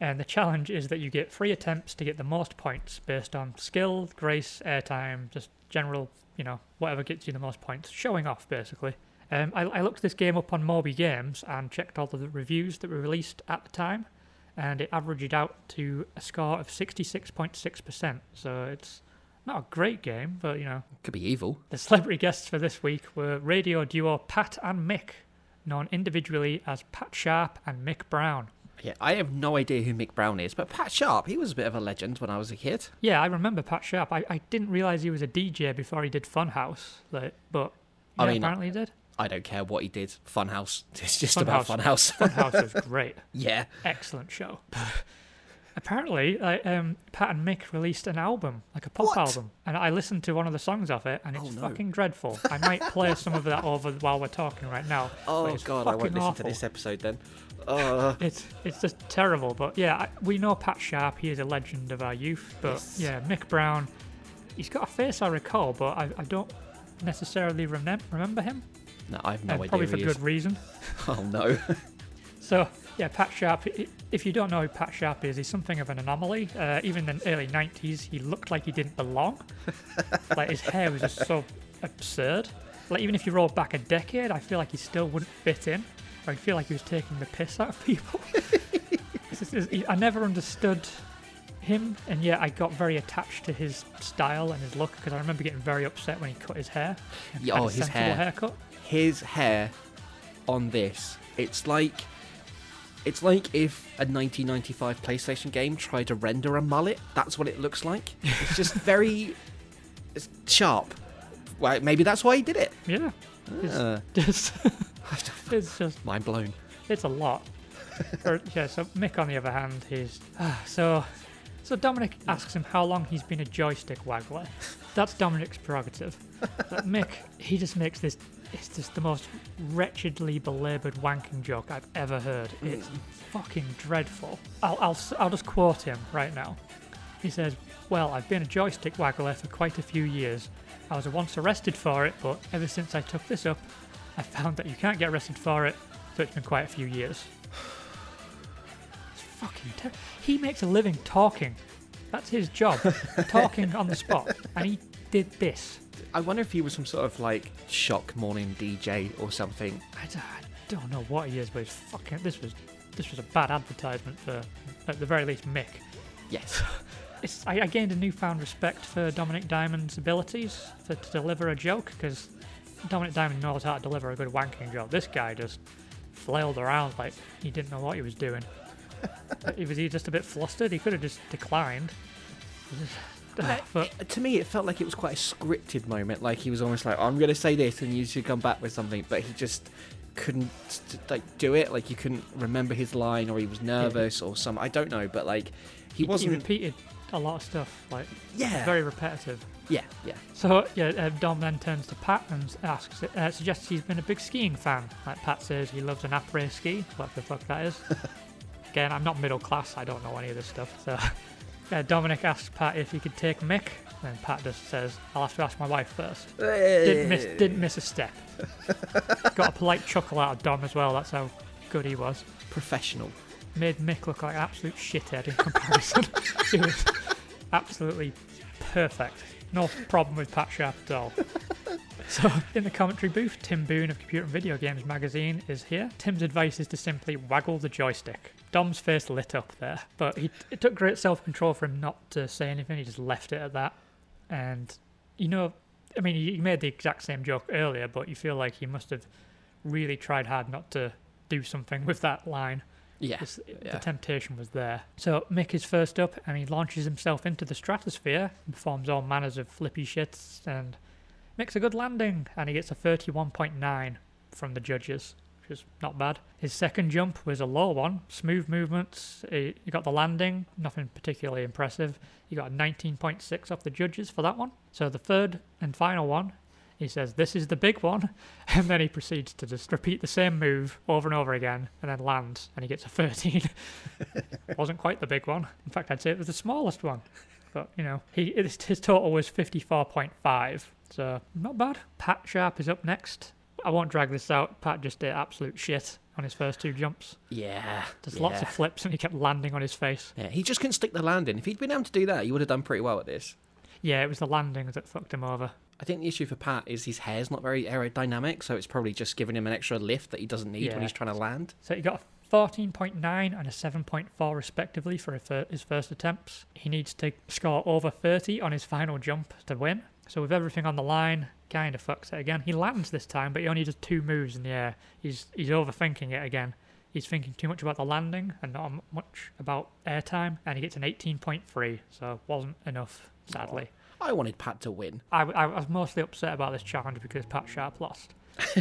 And the challenge is that you get three attempts to get the most points based on skill, grace, airtime, just general, you know, whatever gets you the most points. Showing off, basically. Um, I, I looked this game up on Moby Games and checked all the reviews that were released at the time, and it averaged out to a score of 66.6%. So it's not a great game, but you know, Could be evil. the celebrity guests for this week were radio duo Pat and Mick, known individually as Pat Sharp and Mick Brown. Yeah, I have no idea who Mick Brown is, but Pat Sharp, he was a bit of a legend when I was a kid. Yeah, I remember Pat Sharp. I, I didn't realize he was a DJ before he did Funhouse, like, but yeah, I mean, apparently he did. I don't care what he did. Funhouse. It's just about Funhouse. Funhouse was great, yeah. excellent show. apparently, like, um, Pat and Mick released an album, like a pop What? album, and I listened to one of the songs of it, and it's Oh, no. fucking dreadful. I might play some of that over while we're talking right now. but Oh it's god, I won't fucking listen awful. to this episode then. Uh, It's it's just terrible, but yeah, I- we know Pat Sharp. He is a legend of our youth. But Yes. yeah, Mick Brown, he's got a face I recall, but I, I don't necessarily remem- remember him. no, I have no and idea. probably who for he good is. reason. Oh no. So yeah, Pat Sharp. If you don't know who Pat Sharp is, he's something of an anomaly. Uh, even in the early '90s, he looked like he didn't belong. like his hair was just so absurd. Like even if you roll back a decade, I feel like he still wouldn't fit in. I feel like he was taking the piss out of people. It's it's- I never understood him, and yet I got very attached to his style and his look because I remember getting very upset when he cut his hair. and Yeah, had oh, his hair. haircut. His hair on this, it's like it's like if a 1995 PlayStation game tried to render a mullet. That's what it looks like. It's just very it's sharp. Well, maybe that's why he did it. Yeah, it's Uh, just it's just mind blown. It's a lot. or, yeah, so Mick, on the other hand, he's ah, so. So Dominic asks him how long he's been a joystick waggler. That's Dominic's prerogative. But Mick, he just makes this. It's just the most wretchedly belaboured wanking joke I've ever heard. Mm. It's fucking dreadful. I'll, I'll, s- I'll just quote him right now. He says, Well, I've been a joystick waggler for quite a few years. I was once arrested for it, but ever since I took this up, I found that you can't get arrested for it, so it's been quite a few years. It's fucking ter- He makes a living talking. That's his job, talking on the spot. And he did this. I wonder if he was some sort of like shock morning DJ or something. I don't, I don't know what he is, but it's fucking. This was this was a bad advertisement for, at the very least, Mick. Yes. It's, I, I gained a newfound respect for Dominic Diamond's abilities for, to deliver a joke because Dominic Diamond knows how to deliver a good wanking joke. This guy just flailed around like he didn't know what he was doing. he was he just a bit flustered. He could have just declined. Uh, but to me, it felt like it was quite a scripted moment. Like he was almost like, "I'm going to say this, and you should come back with something," but he just couldn't like do it. Like you couldn't remember his line, or he was nervous, or some. I don't know, but like he he, wasn't. he repeated a lot of stuff. Like yeah, very repetitive. yeah, yeah. So yeah, uh, Dom then turns to Pat and asks, uh, suggests he's been a big skiing fan. Like Pat says, he loves an après ski. What the fuck that is? Again, I'm not middle class. I don't know any of this stuff. So uh, Dominic asks Pat if he could take Mick, and Pat just says, "I'll have to ask my wife first. Didn't miss, didn't miss a step. Got a polite chuckle out of Dom as well. That's how good he was. Professional. Made Mick look like an absolute shithead in comparison. he was absolutely perfect. No problem with Pat Sharp at all. So, in the commentary booth, Tim Boone of Computer and Video Games magazine is here. Tim's advice is to simply waggle the joystick. Dom's face lit up there, but he, it took great self control for him not to say anything. He just left it at that. And, you know, I mean, he made the exact same joke earlier, but you feel like he must have really tried hard not to do something with that line. Yeah. Yeah. The temptation was there. So Mick is first up, and he launches himself into the stratosphere and performs all manners of flippy shits, and makes a good landing, and he gets a 31.9 from the judges, which is not bad. His second jump was a low one, smooth movements. He got the landing, nothing particularly impressive. He got a 19.6 off the judges for that one. So the third and final one, he says, This is the big one. And then he proceeds to just repeat the same move over and over again and then lands and he gets a 13. Wasn't quite the big one. In fact, I'd say it was the smallest one. But, you know, he his, his total was 54.5. So, not bad. Pat Sharp is up next. I won't drag this out. Pat just did absolute shit on his first two jumps. Yeah. There's yeah. lots of flips and he kept landing on his face. Yeah, he just couldn't stick the landing. If he'd been able to do that, he would have done pretty well at this. Yeah, it was the landings that fucked him over. I think the issue for Pat is his hair's not very aerodynamic, so it's probably just giving him an extra lift that he doesn't need Yeah. when he's trying to land. So he got a 14.9 and a 7.4 respectively for his first attempts. He needs to score over 30 on his final jump to win. So with everything on the line, kind of fucks it again. He lands this time, but he only does two moves in the air. He's he's overthinking it again. He's thinking too much about the landing and not much about airtime, and he gets an 18.3. So wasn't enough, sadly. I wanted Pat to win. I, I was mostly upset about this challenge because Pat Sharp lost.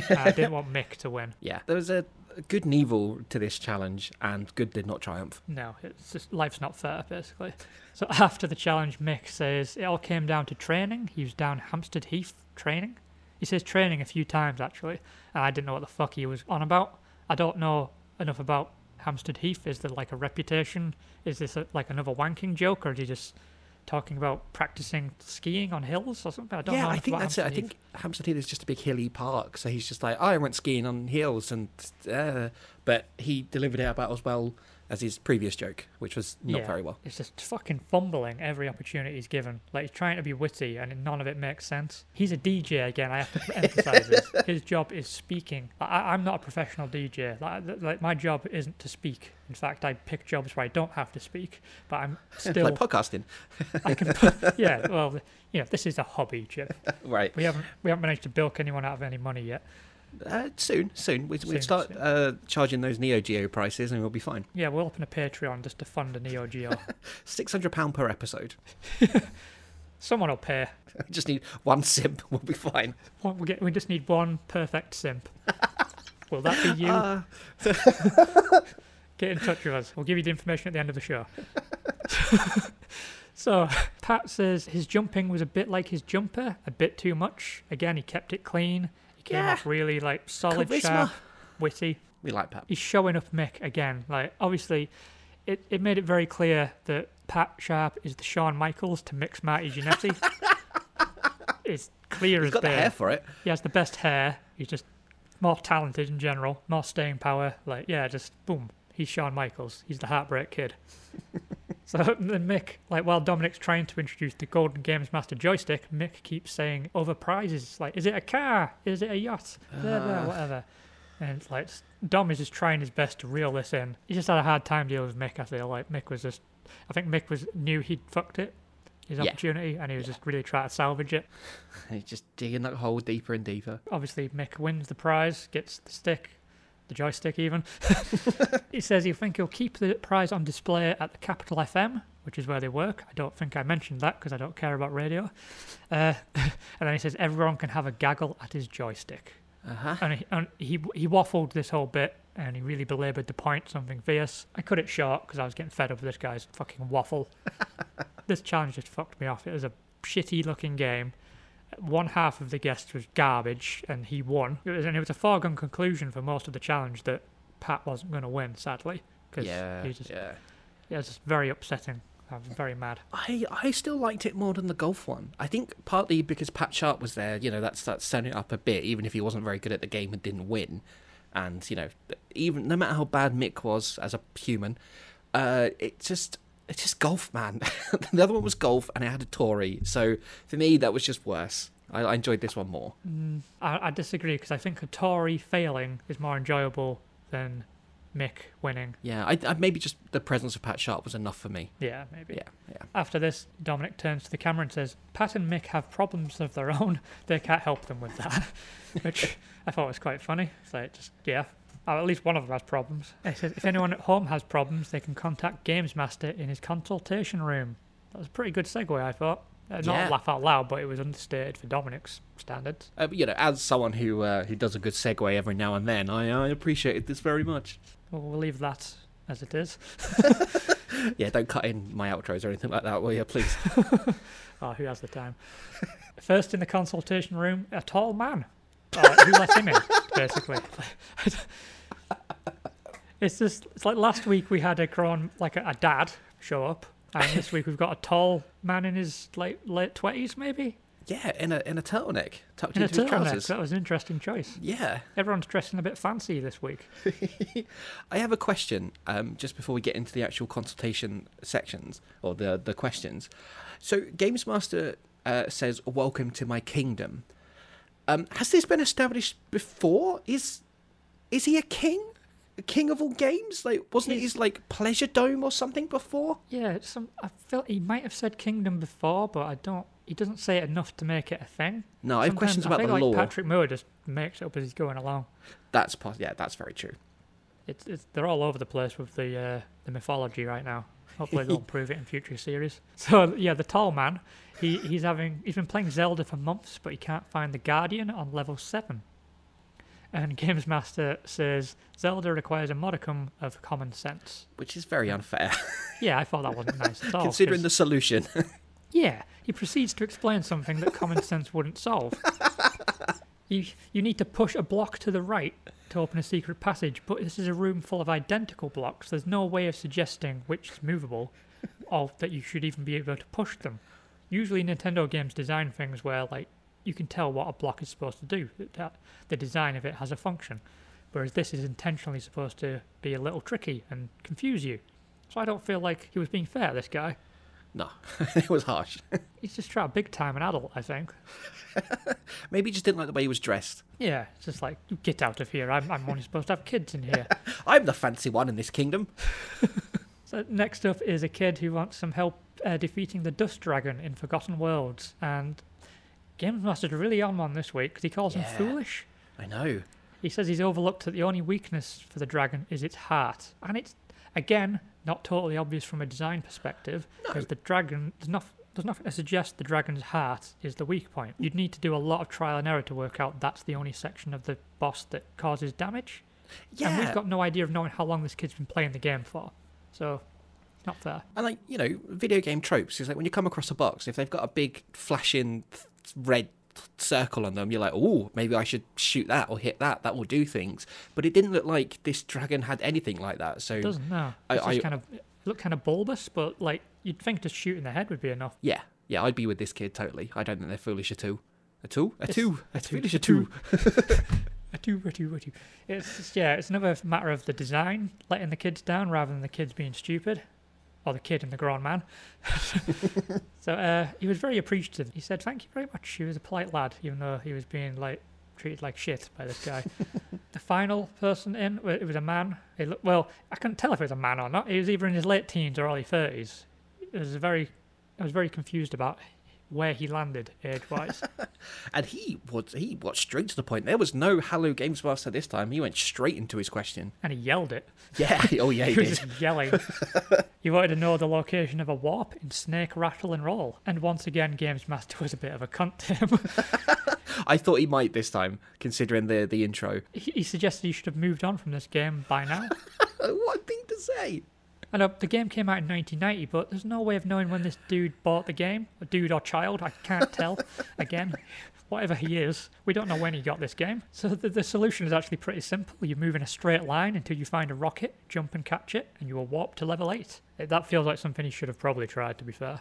I uh, didn't want Mick to win. Yeah, there was a a good and evil to this challenge, and good did not triumph. No, it's just life's not fair, basically. So after the challenge, Mick says it all came down to training. He was down Hampstead Heath training. He says training a few times actually, and I didn't know what the fuck he was on about. I don't know enough about Hampstead Heath. Is there like a reputation? Is this a, like another wanking joke, or is he just talking about practicing skiing on hills or something? I don't know. yeah, I think that's it. I Hampstead think Hampstead Heath is just a big hilly park, so he's just like, oh, I went skiing on hills, and uh, but he delivered it about as well as his previous joke, which was not Yeah. very well. It's just fucking fumbling every opportunity he's given. Like he's trying to be witty, and none of it makes sense. He's a DJ again. I have to emphasize this. His job is speaking. I, I'm not a professional DJ. Like, like my job isn't to speak. In fact, I pick jobs where I don't have to speak, but I'm still. like podcasting, I can. yeah. Well, you know, this is a hobby, Jim. right? We haven't we haven't managed to bilk anyone out of any money yet. Uh, soon, soon we start soon. Uh, charging those Neo Geo prices, and we'll be fine. Yeah, we'll open a Patreon just to fund a Neo Geo. Six hundred pound per episode. Someone will pay. We just need one simp, we'll be fine. We get. We just need one perfect simp. Will that be you? Uh, Get in touch with us. We'll give you the information at the end of the show. so, Pat says his jumping was a bit like his jumper, a bit too much. Again, he kept it clean. He came Yeah. off really like solid, Charisma. sharp, witty. we like Pat. He's showing up Mick again. Like obviously, it, it made it very clear that Pat Sharp is the Shawn Michaels to Mick's Marty Jannetty. it's clear He's as got the day. hair for it. He has the best hair. He's just more talented in general, more staying power. Like, yeah, just boom. He's Shawn Michaels. He's the Heartbreak Kid. So then Mick, like while Dominic's trying to introduce the Golden Games Master joystick, Mick keeps saying other prizes like, "Is it a car? Is it a yacht? Blah, blah, Ah. whatever." And it's like Dom is just trying his best to reel this in. He just had a hard time dealing with Mick. I feel like Mick was just, I think Mick was knew he'd fucked it, his Yeah. opportunity, and he was Yeah. just really trying to salvage it. He's just digging that hole deeper and deeper. Obviously, Mick wins the prize, gets the stick, the joystick even. he says he'll think he'll keep the prize on display at the Capital FM, which is where they work. I don't think I mentioned that because I don't care about radio. Uh, and then he says everyone can have a gaggle at his joystick. Uh huh. And he, and he he waffled this whole bit and he really belaboured the point, something fierce. I cut it short because I was getting fed up with this guy's fucking waffle. this challenge just fucked me off. It was a shitty looking game. One half of the guests was garbage and he won. It was, and it was a foregone conclusion for most of the challenge that Pat wasn't going to win, sadly. Because Yeah. he just, yeah. it was just very upsetting. I was very mad. I I still liked it more than the golf one. I think partly because Pat Sharp was there. You know, that's that's setting it up a bit, even if he wasn't very good at the game and didn't win. And you know, even no matter how bad Mick was as a human, uh, it just it's just golf, man. the other one was golf, and it had a Tory. So for me, that was just worse. I, I enjoyed this one more. Mm, I, I disagree because I think a Tory failing is more enjoyable than Mick winning. Yeah, I, I maybe just the presence of Pat Sharp was enough for me. Yeah, maybe. Yeah, yeah. After this, Dominic turns to the camera and says, Pat and Mick have problems of their own. They can't help them with that. Which I thought was quite funny. So it just, yeah. Oh, at least one of them has problems. He says, if anyone at home has problems, they can contact Games Master in his consultation room. That was a pretty good segue, I thought. Uh, not Yeah. laugh out loud, but it was understated for Dominic's standards. Uh, but, you know, as someone who uh, who does a good segue every now and then, I, I appreciated this very much. Well, we'll leave that as it is. Yeah, don't cut in my outros or anything like that, will you, please? Oh, who has the time? First in the consultation room, a tall man. Oh, who let him in, basically. It's just, it's like last week we had a grown, like a, a dad show up, and this week we've got a tall man in his late late twenties, maybe Yeah, in a in a turtleneck tucked in a into his turtleneck. trousers. That was an interesting choice. Yeah, Everyone's dressing a bit fancy this week. I have a question. Um, just before we get into the actual consultation sections or the the questions. So, Games Master uh, says, "Welcome to my kingdom." Um, has this been established before? Is is he a king? King of all games? Like, wasn't it his like pleasure dome or something before? Yeah, some. I felt he might have said kingdom before, but I don't. He doesn't say it enough to make it a thing. No, I have Sometimes questions I about feel the like law. Patrick Moore just makes it up as he's going along. That's pos- yeah, that's very true. It's, it's they're all over the place with the uh, the mythology right now. Hopefully they'll prove it in future series. So yeah, the tall man, he he's having he's been playing Zelda for months, but he can't find the Guardian on level seven. And Games Master says Zelda requires a modicum of common sense. Which is very mm. unfair, Yeah, I thought that wasn't nice at all. considering the solution. Yeah, he proceeds to explain something that common sense wouldn't solve. You you need to push a block to the right to open a secret passage, but this is a room full of identical blocks. There's no way of suggesting which is movable, or that you should even be able to push them. Usually, Nintendo games design things where like you can tell what a block is supposed to do. that- the design of it has a function, whereas this is intentionally supposed to be a little tricky and confuse you. So I don't feel like he was being fair. This guy. no, it was harsh. He's just trying big time an adult, I think. Maybe he just didn't like the way he was dressed. Yeah, it's just like, get out of here. I'm, I'm only supposed to have kids in here. I'm the fancy one in this kingdom. so, next up is a kid who wants some help uh, defeating the Dust Dragon in Forgotten Worlds. And Games Master's really on one this week because he calls Yeah. him foolish. I know. He says he's overlooked that the only weakness for the dragon is its heart. And it's, again, not totally obvious from a design perspective because the dragon, there's, not, there's nothing to suggest the dragon's heart is the weak point. You'd need to do a lot of trial and error to work out that's the only section of the boss that causes damage. Yeah, And we've got no idea of knowing how long this kid's been playing the game for. So, not fair. And like you know, video game tropes is like when you come across a box, if they've got a big flashing red circle on them, you're like, oh, maybe I should shoot that or hit that. That will do things. But it didn't look like this dragon had anything like that. So It doesn't, no. I- I- kind of, look kind of bulbous, but like, you'd think just shooting the head would be enough. yeah, yeah, I'd be with this kid totally. I don't think they're foolish at all. At all? At all? a It's two- foolish a at all. A two, a two, a two. It's just, yeah, it's another matter of the design letting the kids down rather than the kids being stupid. Or the kid and the grown man. so uh, he was very appreciative. He said, "Thank you very much." He was a polite lad, even though he was being like treated like shit by this guy. the final person in, it was a man. Looked, well, I couldn't tell if it was a man or not. He was either in his late teens or early thirties. It was very, I was very confused about where he landed age-wise. And he was he was straight to the point. There was no "Hello, Games Master" this time. He went straight into his question. and he yelled it. Yeah. Oh yeah, he He was did. yelling. he wanted to know the location of a warp in Snake Rattle and Roll. And once again, Games Master was a bit of a cunt to him. I thought he might this time, considering the the intro. he, he suggested he should have moved on from this game by now. what a thing to say. I know the game came out in 1990, but there's no way of knowing when this dude bought the game. A dude or child, I can't tell. Again, whatever he is, we don't know when he got this game. So the, the solution is actually pretty simple. You move in a straight line until you find a rocket, jump and catch it, and you will warp to level 8. Eh, That feels like something he should have probably tried, to be fair.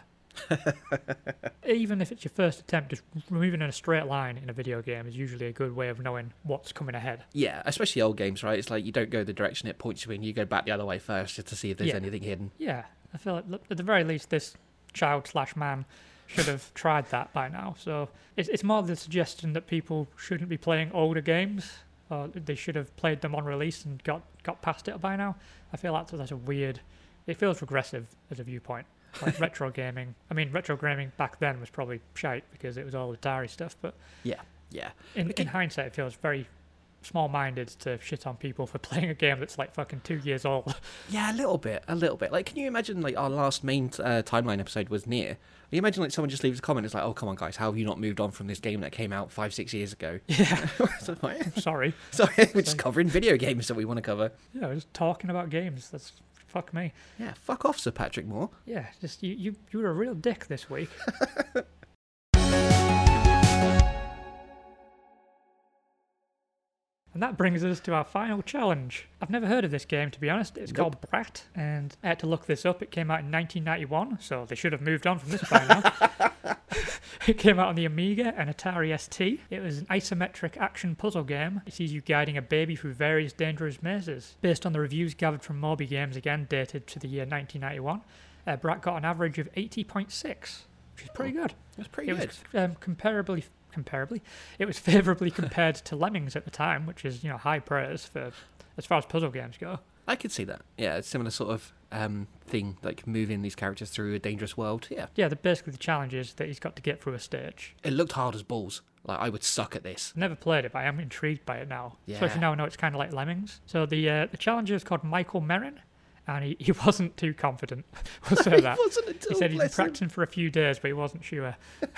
Even if it's your first attempt, just moving in a straight line in a video game is usually a good way of knowing what's coming ahead. Yeah, especially old games, right? It's like you don't go the direction it points you in. You go back the other way first just to see if there's Yeah. anything hidden. Yeah, I feel like at the very least, this child slash man should have tried that by now. So it's it's more the suggestion that people shouldn't be playing older games, or they should have played them on release and got got past it by now. I feel that's that's a weird. It feels regressive as a viewpoint. Like retro gaming. I mean, retro gaming back then was probably shite because it was all Atari stuff. But Yeah, yeah. in, in hindsight, it feels very small-minded to shit on people for playing a game that's like fucking two years old. Yeah, a little bit, a little bit. Like, can you imagine, like, our last main uh, timeline episode was NieR? Can you imagine, like, someone just leaves a comment, it's like, oh, come on, guys, how have you not moved on from this game that came out five, six years ago? yeah, so, like, sorry. sorry, we're just covering video games that we want to cover. Yeah, we're just talking about games. That's fuck me. Yeah, fuck off, Sir Patrick Moore. Yeah, just you you you were a real dick this week. And that brings us to our final challenge. I've never heard of this game, to be honest. It's Nope. called Brat, and I had to look this up. It came out in 1991, so they should have moved on from this by now. it came out on the Amiga and Atari ST. It was an isometric action puzzle game. It sees you guiding a baby through various dangerous mazes. Based on the reviews gathered from Moby Games, again dated to the year 1991, uh, Brat got an average of 80.6, which is pretty good. That's pretty It good. was um, comparably comparably, it was favourably compared to Lemmings at the time, which is you know high praise for as far as puzzle games go. I could see that. Yeah, it's similar sort of um, thing, like moving these characters through a dangerous world. Yeah. Yeah, the, basically the challenge is that he's got to get through a stage. It looked hard as balls. Like, I would suck at this. Never played it, but I am intrigued by it now. Especially Yeah. now I know it's kind of like Lemmings. So the uh, the challenger is called Michael Merrin, and he, he wasn't too confident. We'll say that. wasn't at He said he'd been him. practicing for a few days, but he wasn't sure.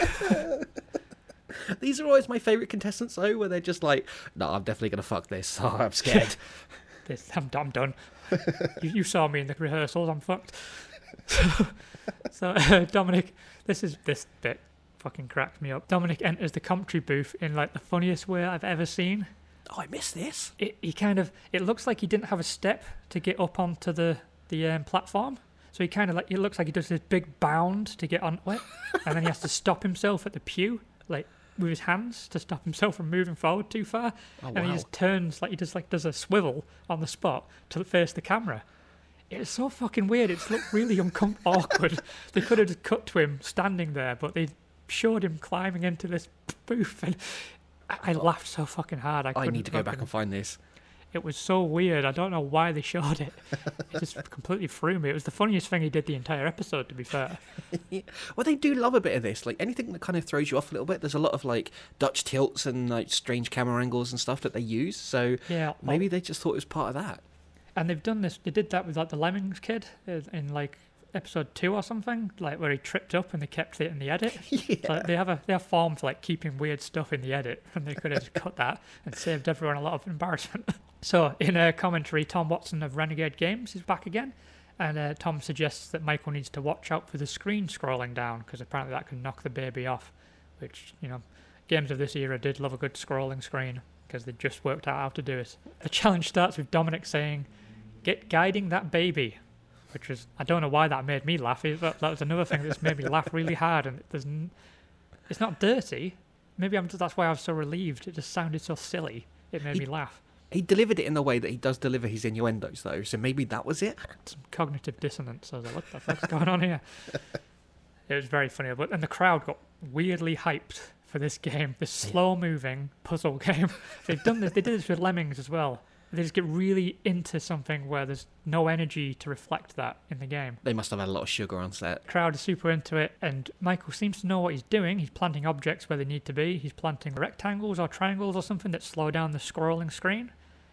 These are always my favourite contestants, though, where they're just like, no, I'm definitely going to fuck this. Oh, I'm scared. This, I'm, I'm done. you, you saw me in the rehearsals. I'm fucked. so uh, Dominic, this is this bit fucking cracked me up. Dominic enters the commentary booth in like the funniest way I've ever seen. oh, I missed this. It, he kind of it looks like he didn't have a step to get up onto the the um, platform. So he kind of like it looks like he does this big bound to get onto it, and then he has to stop himself at the pew, like with his hands to stop himself from moving forward too far. Oh, and he just turns like he just like does a swivel on the spot to face the camera. It's so fucking weird. It's looked really uncom- awkward. They could have just cut to him standing there, but they showed him climbing into this booth, and I, I laughed so fucking hard. I, I need to go back and find this. It was so weird. I don't know why they showed it. It just completely threw me. It was the funniest thing he did the entire episode. To be fair, Well, they do love a bit of this. Like anything that kind of throws you off a little bit. There's a lot of like Dutch tilts and like strange camera angles and stuff that they use. So yeah. maybe they just thought it was part of that. And they've done this. They did that with like the Lemmings kid uh, in like episode two or something, like where he tripped up and they kept it in the edit. yeah. So they have a they have form for like keeping weird stuff in the edit, and they could have just cut that and saved everyone a lot of embarrassment. so in a commentary, Tom Watson of Renegade Games is back again, and uh, Tom suggests that Michael needs to watch out for the screen scrolling down because apparently that can knock the baby off. Which you know, games of this era did love a good scrolling screen because they just worked out how to do it. The challenge starts with Dominic saying, "Get guiding that baby." Which was I don't know why that made me laugh. It- That, that was another thing that's made me laugh really hard, and there's n- it's not dirty. Maybe I'm that's why I was so relieved. It just sounded so silly. It made He- me laugh. He delivered it in the way that he does deliver his innuendos, though. So maybe that was it. Some cognitive dissonance. I was like, what the fuck's going on here? It was very funny, but and the crowd got weirdly hyped for this game, this slow-moving puzzle game. They've done this. They did this with Lemmings as well. They just get really into something where there's no energy to reflect that in the game. They must have had a lot of sugar on set. The crowd is super into it, and Michael seems to know what he's doing. He's planting objects where they need to be. He's planting rectangles or triangles or something that slow down the scrolling screen.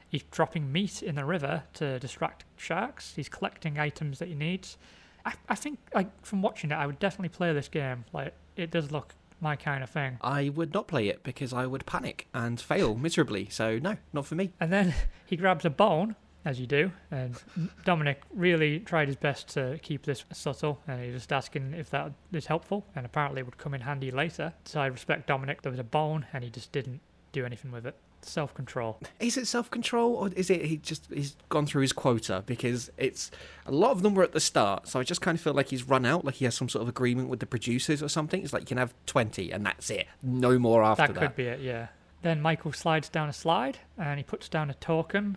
He's dropping meat in the river to distract sharks. He's collecting items that he needs. I, I think, like from watching it, I would definitely play this game. Like it does look my kind of thing. I would not play it because I would panic and fail miserably. So no, not for me. And then he grabs a bone, as you do, and Dominic really tried his best to keep this subtle, and he was just asking if that is helpful, and apparently it would come in handy later. So I respect Dominic. There was a bone, and he just didn't do anything with it. Self control. Is it self control or is it he just he's gone through his quota? Because it's a lot of them were at the start, so I just kind of feel like he's run out, like he has some sort of agreement with the producers or something. It's like you can have twenty and that's it, no more after That that. could be it, yeah. Then Michael slides down a slide, and he puts down a token.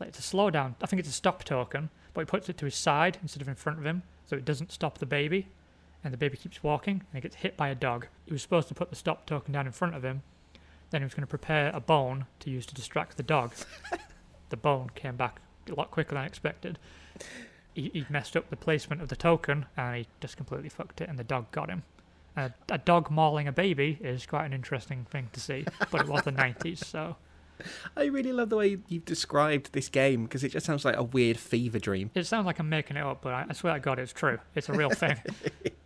Like it's a slow down. I think it's a stop token, but he puts it to his side instead of in front of him, so it doesn't stop the baby. And the baby keeps walking, and he gets hit by a dog. He was supposed to put the stop token down in front of him. Then he was going to prepare a bone to use to distract the dog. the bone came back a lot quicker than expected. He, he messed up the placement of the token, and he just completely fucked it, and the dog got him. A, a dog mauling a baby is quite an interesting thing to see, but it was the 90s, so I really love the way you've described this game because it just sounds like a weird fever dream. it sounds like I'm making it up, but I, I swear to God, it's true. It's a real thing.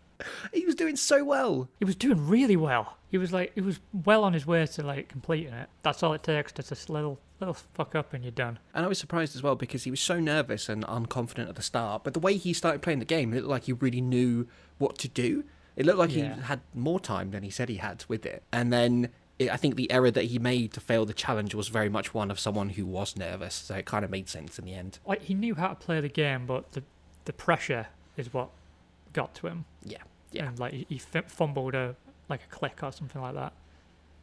He was doing so well. he was doing really well. He was like, he was well on his way to like completing it. That's all it takes. Just a little, little fuck up, and you're done. And I was surprised as well because he was so nervous and unconfident at the start. But the way he started playing the game, it looked like he really knew what to do. It looked like Yeah. he had more time than he said he had with it. And then it, I think the error that he made to fail the challenge was very much one of someone who was nervous. So it kind of made sense in the end. Like he knew how to play the game, but the the pressure is what got to him. Yeah. Yeah. and like he, f- fumbled a like a click or something like that.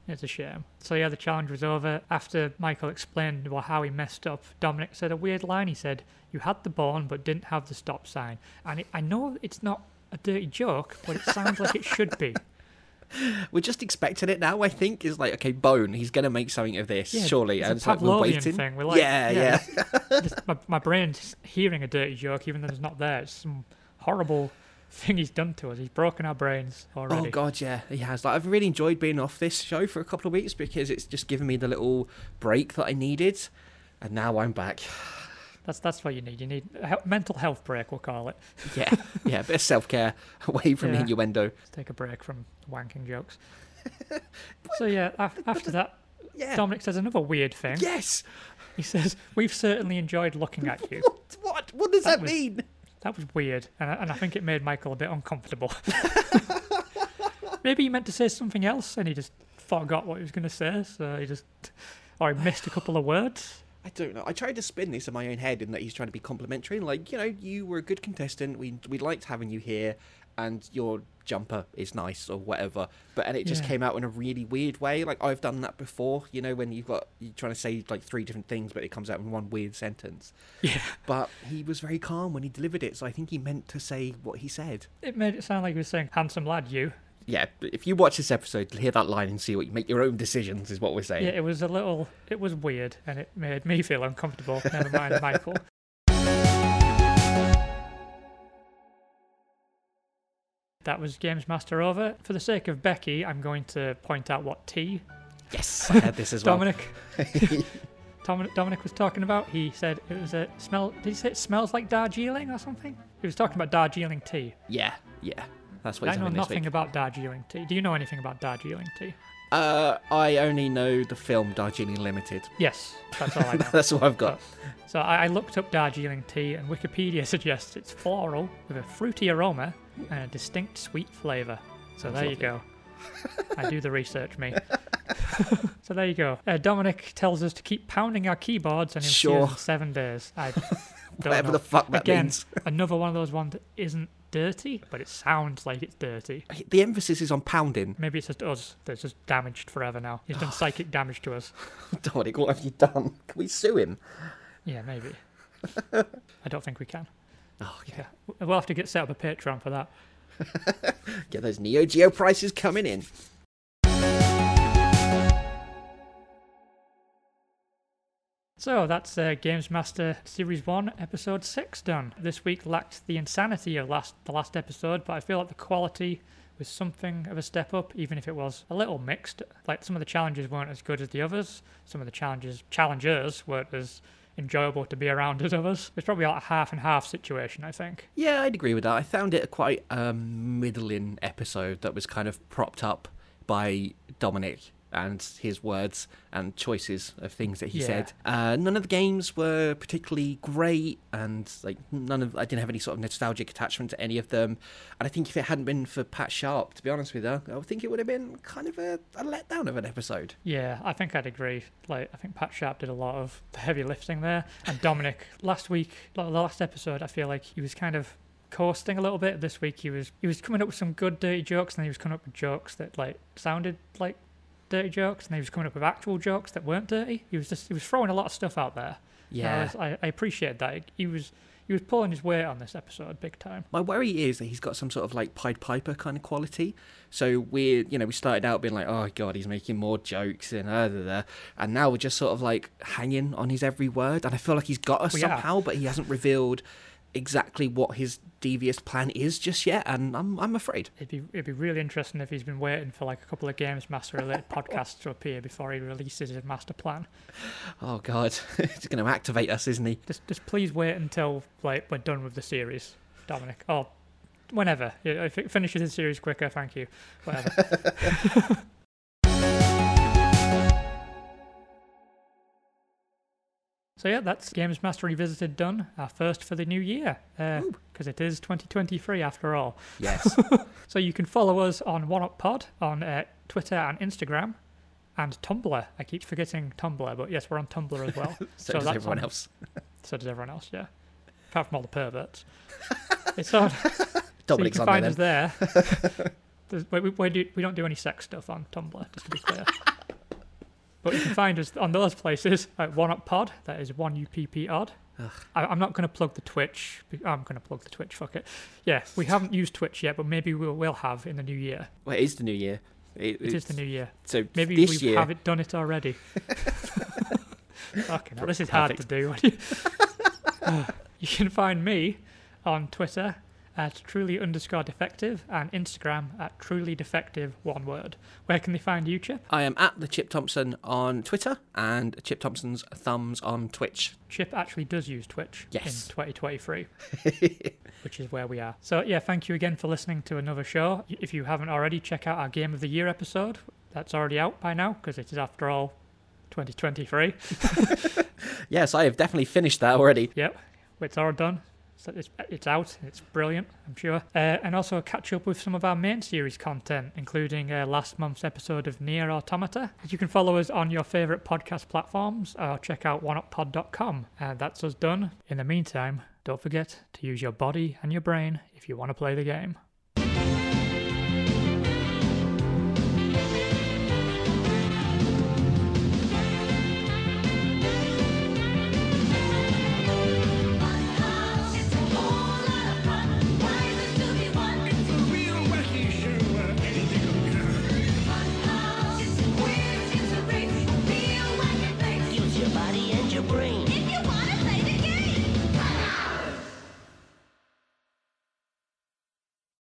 It's a shame. So yeah, the challenge was over. After Michael explained well how he messed up, Dominic said a weird line. He said, "You had the bone, but didn't have the stop sign." And it, I know it's not a dirty joke, but it sounds like it should be. We're just expecting it now, I think. Is like, okay, Bone, he's going to make something of this, Yeah, surely. it's and like, we're waiting. thing. We're like, yeah, yeah. Just- my, my brain's hearing a dirty joke, even though it's not there. It's some horrible thing he's done to us. He's broken our brains oh, already. Oh god, yeah, he has. Like I've really enjoyed being off this show for a couple of weeks because it's just given me the little break that I needed, and now I'm back. That's that's what you need. You need a mental health break. We'll call it. Yeah, yeah, a bit of self care away from Yeah. innuendo. Let's take a break from wanking jokes. so yeah, af- after that, Yeah. Dominic says another weird thing. Yes. He says, "We've certainly enjoyed looking at you." What? What? What does That that, was- mean? That was weird, and I, and I think it made Michael a bit uncomfortable. Maybe he meant to say something else, and he just forgot what he was going to say, so he just, or he missed a couple of words. I don't know. I tried to spin this in my own head in that he's trying to be complimentary. and Like, you know, you were a good contestant. We we liked having you here, and your jumper is nice or whatever. But and it just Yeah. came out in a really weird way. Like I've done that before. You know, when you've got you're trying to say like three different things, but it comes out in one weird sentence. Yeah, But he was very calm when he delivered it, so I think he meant to say what he said. it made it sound like he was saying, "Handsome lad, you." Yeah, but if you watch this episode, hear that line and see what you make your own decisions is what we're saying. Yeah, it was a little, it was weird, and it made me feel uncomfortable. Never mind Michael. That was Games Master over. For the sake of Becky, I'm going to point out what tea Yes, I had this as well. Dominic Dominic Dominic was talking about. He said it was a smell. Did he say it smells like Darjeeling or something? He was talking about Darjeeling tea. yeah, yeah, that's what I he's know having this nothing week. about Darjeeling tea. Do you know anything about Darjeeling tea? Uh, I only know the film Darjeeling Limited. Yes, that's all I know. That's all I've got. So I, I looked up Darjeeling tea, and Wikipedia suggests it's floral with a fruity aroma and a distinct sweet flavour. So Sounds there you go. I do the research, me. so there you go. Uh, Dominic tells us to keep pounding our keyboards, and see Sure. in seven days. I don't Whatever know. the fuck that Again, means. another one of those ones that isn't dirty, but it sounds like it's dirty. The emphasis is on pounding. Maybe it's just us that's just damaged forever now. He's done oh. psychic damage to us. Dominic, what have you done? Can we sue him? Yeah, maybe. I don't think we can. Oh, yeah. Yeah, we'll have to get set up a Patreon for that. Get those Neo Geo prices coming in. So that's uh, Games Master Series One, Episode Six done. This week lacked the insanity of last the last episode, but I feel like the quality was something of a step up, even if it was a little mixed. Like some of the challenges weren't as good as the others. Some of the challenges challengers weren't as enjoyable to be around as others. It's probably like a half and half situation, I think. Yeah, I'd agree with that. I found it a quite um, middling episode that was kind of propped up by Dominic and his words and choices of things that he Yeah. said. Uh, none of the games were particularly great, and like none of I didn't have any sort of nostalgic attachment to any of them. And I think if it hadn't been for Pat Sharp, to be honest with you, I would think it would have been kind of a, a letdown of an episode. Yeah, I think I'd agree. Like, I think Pat Sharp did a lot of the heavy lifting there. And Dominic, last week, the last episode, I feel like he was kind of coasting a little bit. This week, he was he was coming up with some good dirty jokes, and then he was coming up with jokes that like sounded like dirty jokes, and he was coming up with actual jokes that weren't dirty. He was just he was throwing a lot of stuff out there. Yeah, I, was, I, I appreciate that. He was he was pulling his weight on this episode big time. My worry is that he's got some sort of like Pied Piper kind of quality. So we're, you know, we started out being like, oh god, he's making more jokes and uh, da, da. and now we're just sort of like hanging on his every word. And I feel like he's got us We are. somehow, but he hasn't revealed exactly what his devious plan is just yet. And I'm, I'm afraid. It'd be it'd be really interesting if he's been waiting for like a couple of Games Master related podcasts to appear before he releases his master plan. Oh god, he's going to activate us, isn't he? Just just please wait until like we're done with the series, Dominic. Oh, whenever. If it finishes the series quicker, thank you. Whatever. so yeah, that's Games Master Revisited done. Our first for the new year. Because it is 2023 after all. Yes. So you can follow us on One Up Pod on uh, Twitter and Instagram. And Tumblr. I keep forgetting Tumblr, but yes, we're on Tumblr as well. so, So does that's everyone on- else. So does everyone else, yeah. Apart from all the perverts. it's on. Dominic's so you can find then. us there. We, we, we, do, we don't do any sex stuff on Tumblr, just to be clear. But you can find us on those places at One Up Pod. That is one U P P odd. I, I'm not going to plug the Twitch. I'm going to plug the Twitch. Fuck it. Yeah, we haven't used Twitch yet, but maybe we will have in the new year. Well, it is the new year. It, It is the new year. So Maybe we year, have it done it already. Fucking hell, this is hard to do. you can find me on Twitter at truly underscore defective and Instagram at truly defective one word. Where can they find you, Chip? I am at the Chip Thompson on Twitter and Chip Thompson's thumbs on Twitch. Chip actually does use Twitch Yes. in 2023, which is where we are. So, yeah, thank you again for listening to another show. If you haven't already, check out our Game of the Year episode. That's already out by now because it is, after all, 2023. Yes, I have definitely finished that already. Yep, it's all done. So it's, it's out. It's brilliant, I'm sure. Uh, and also catch up with some of our main series content, including uh, last month's episode of NieR Automata. You can follow us on your favourite podcast platforms or check out oneuppod.com. And that's us done. In the meantime, don't forget to use your body and your brain if you want to play the game.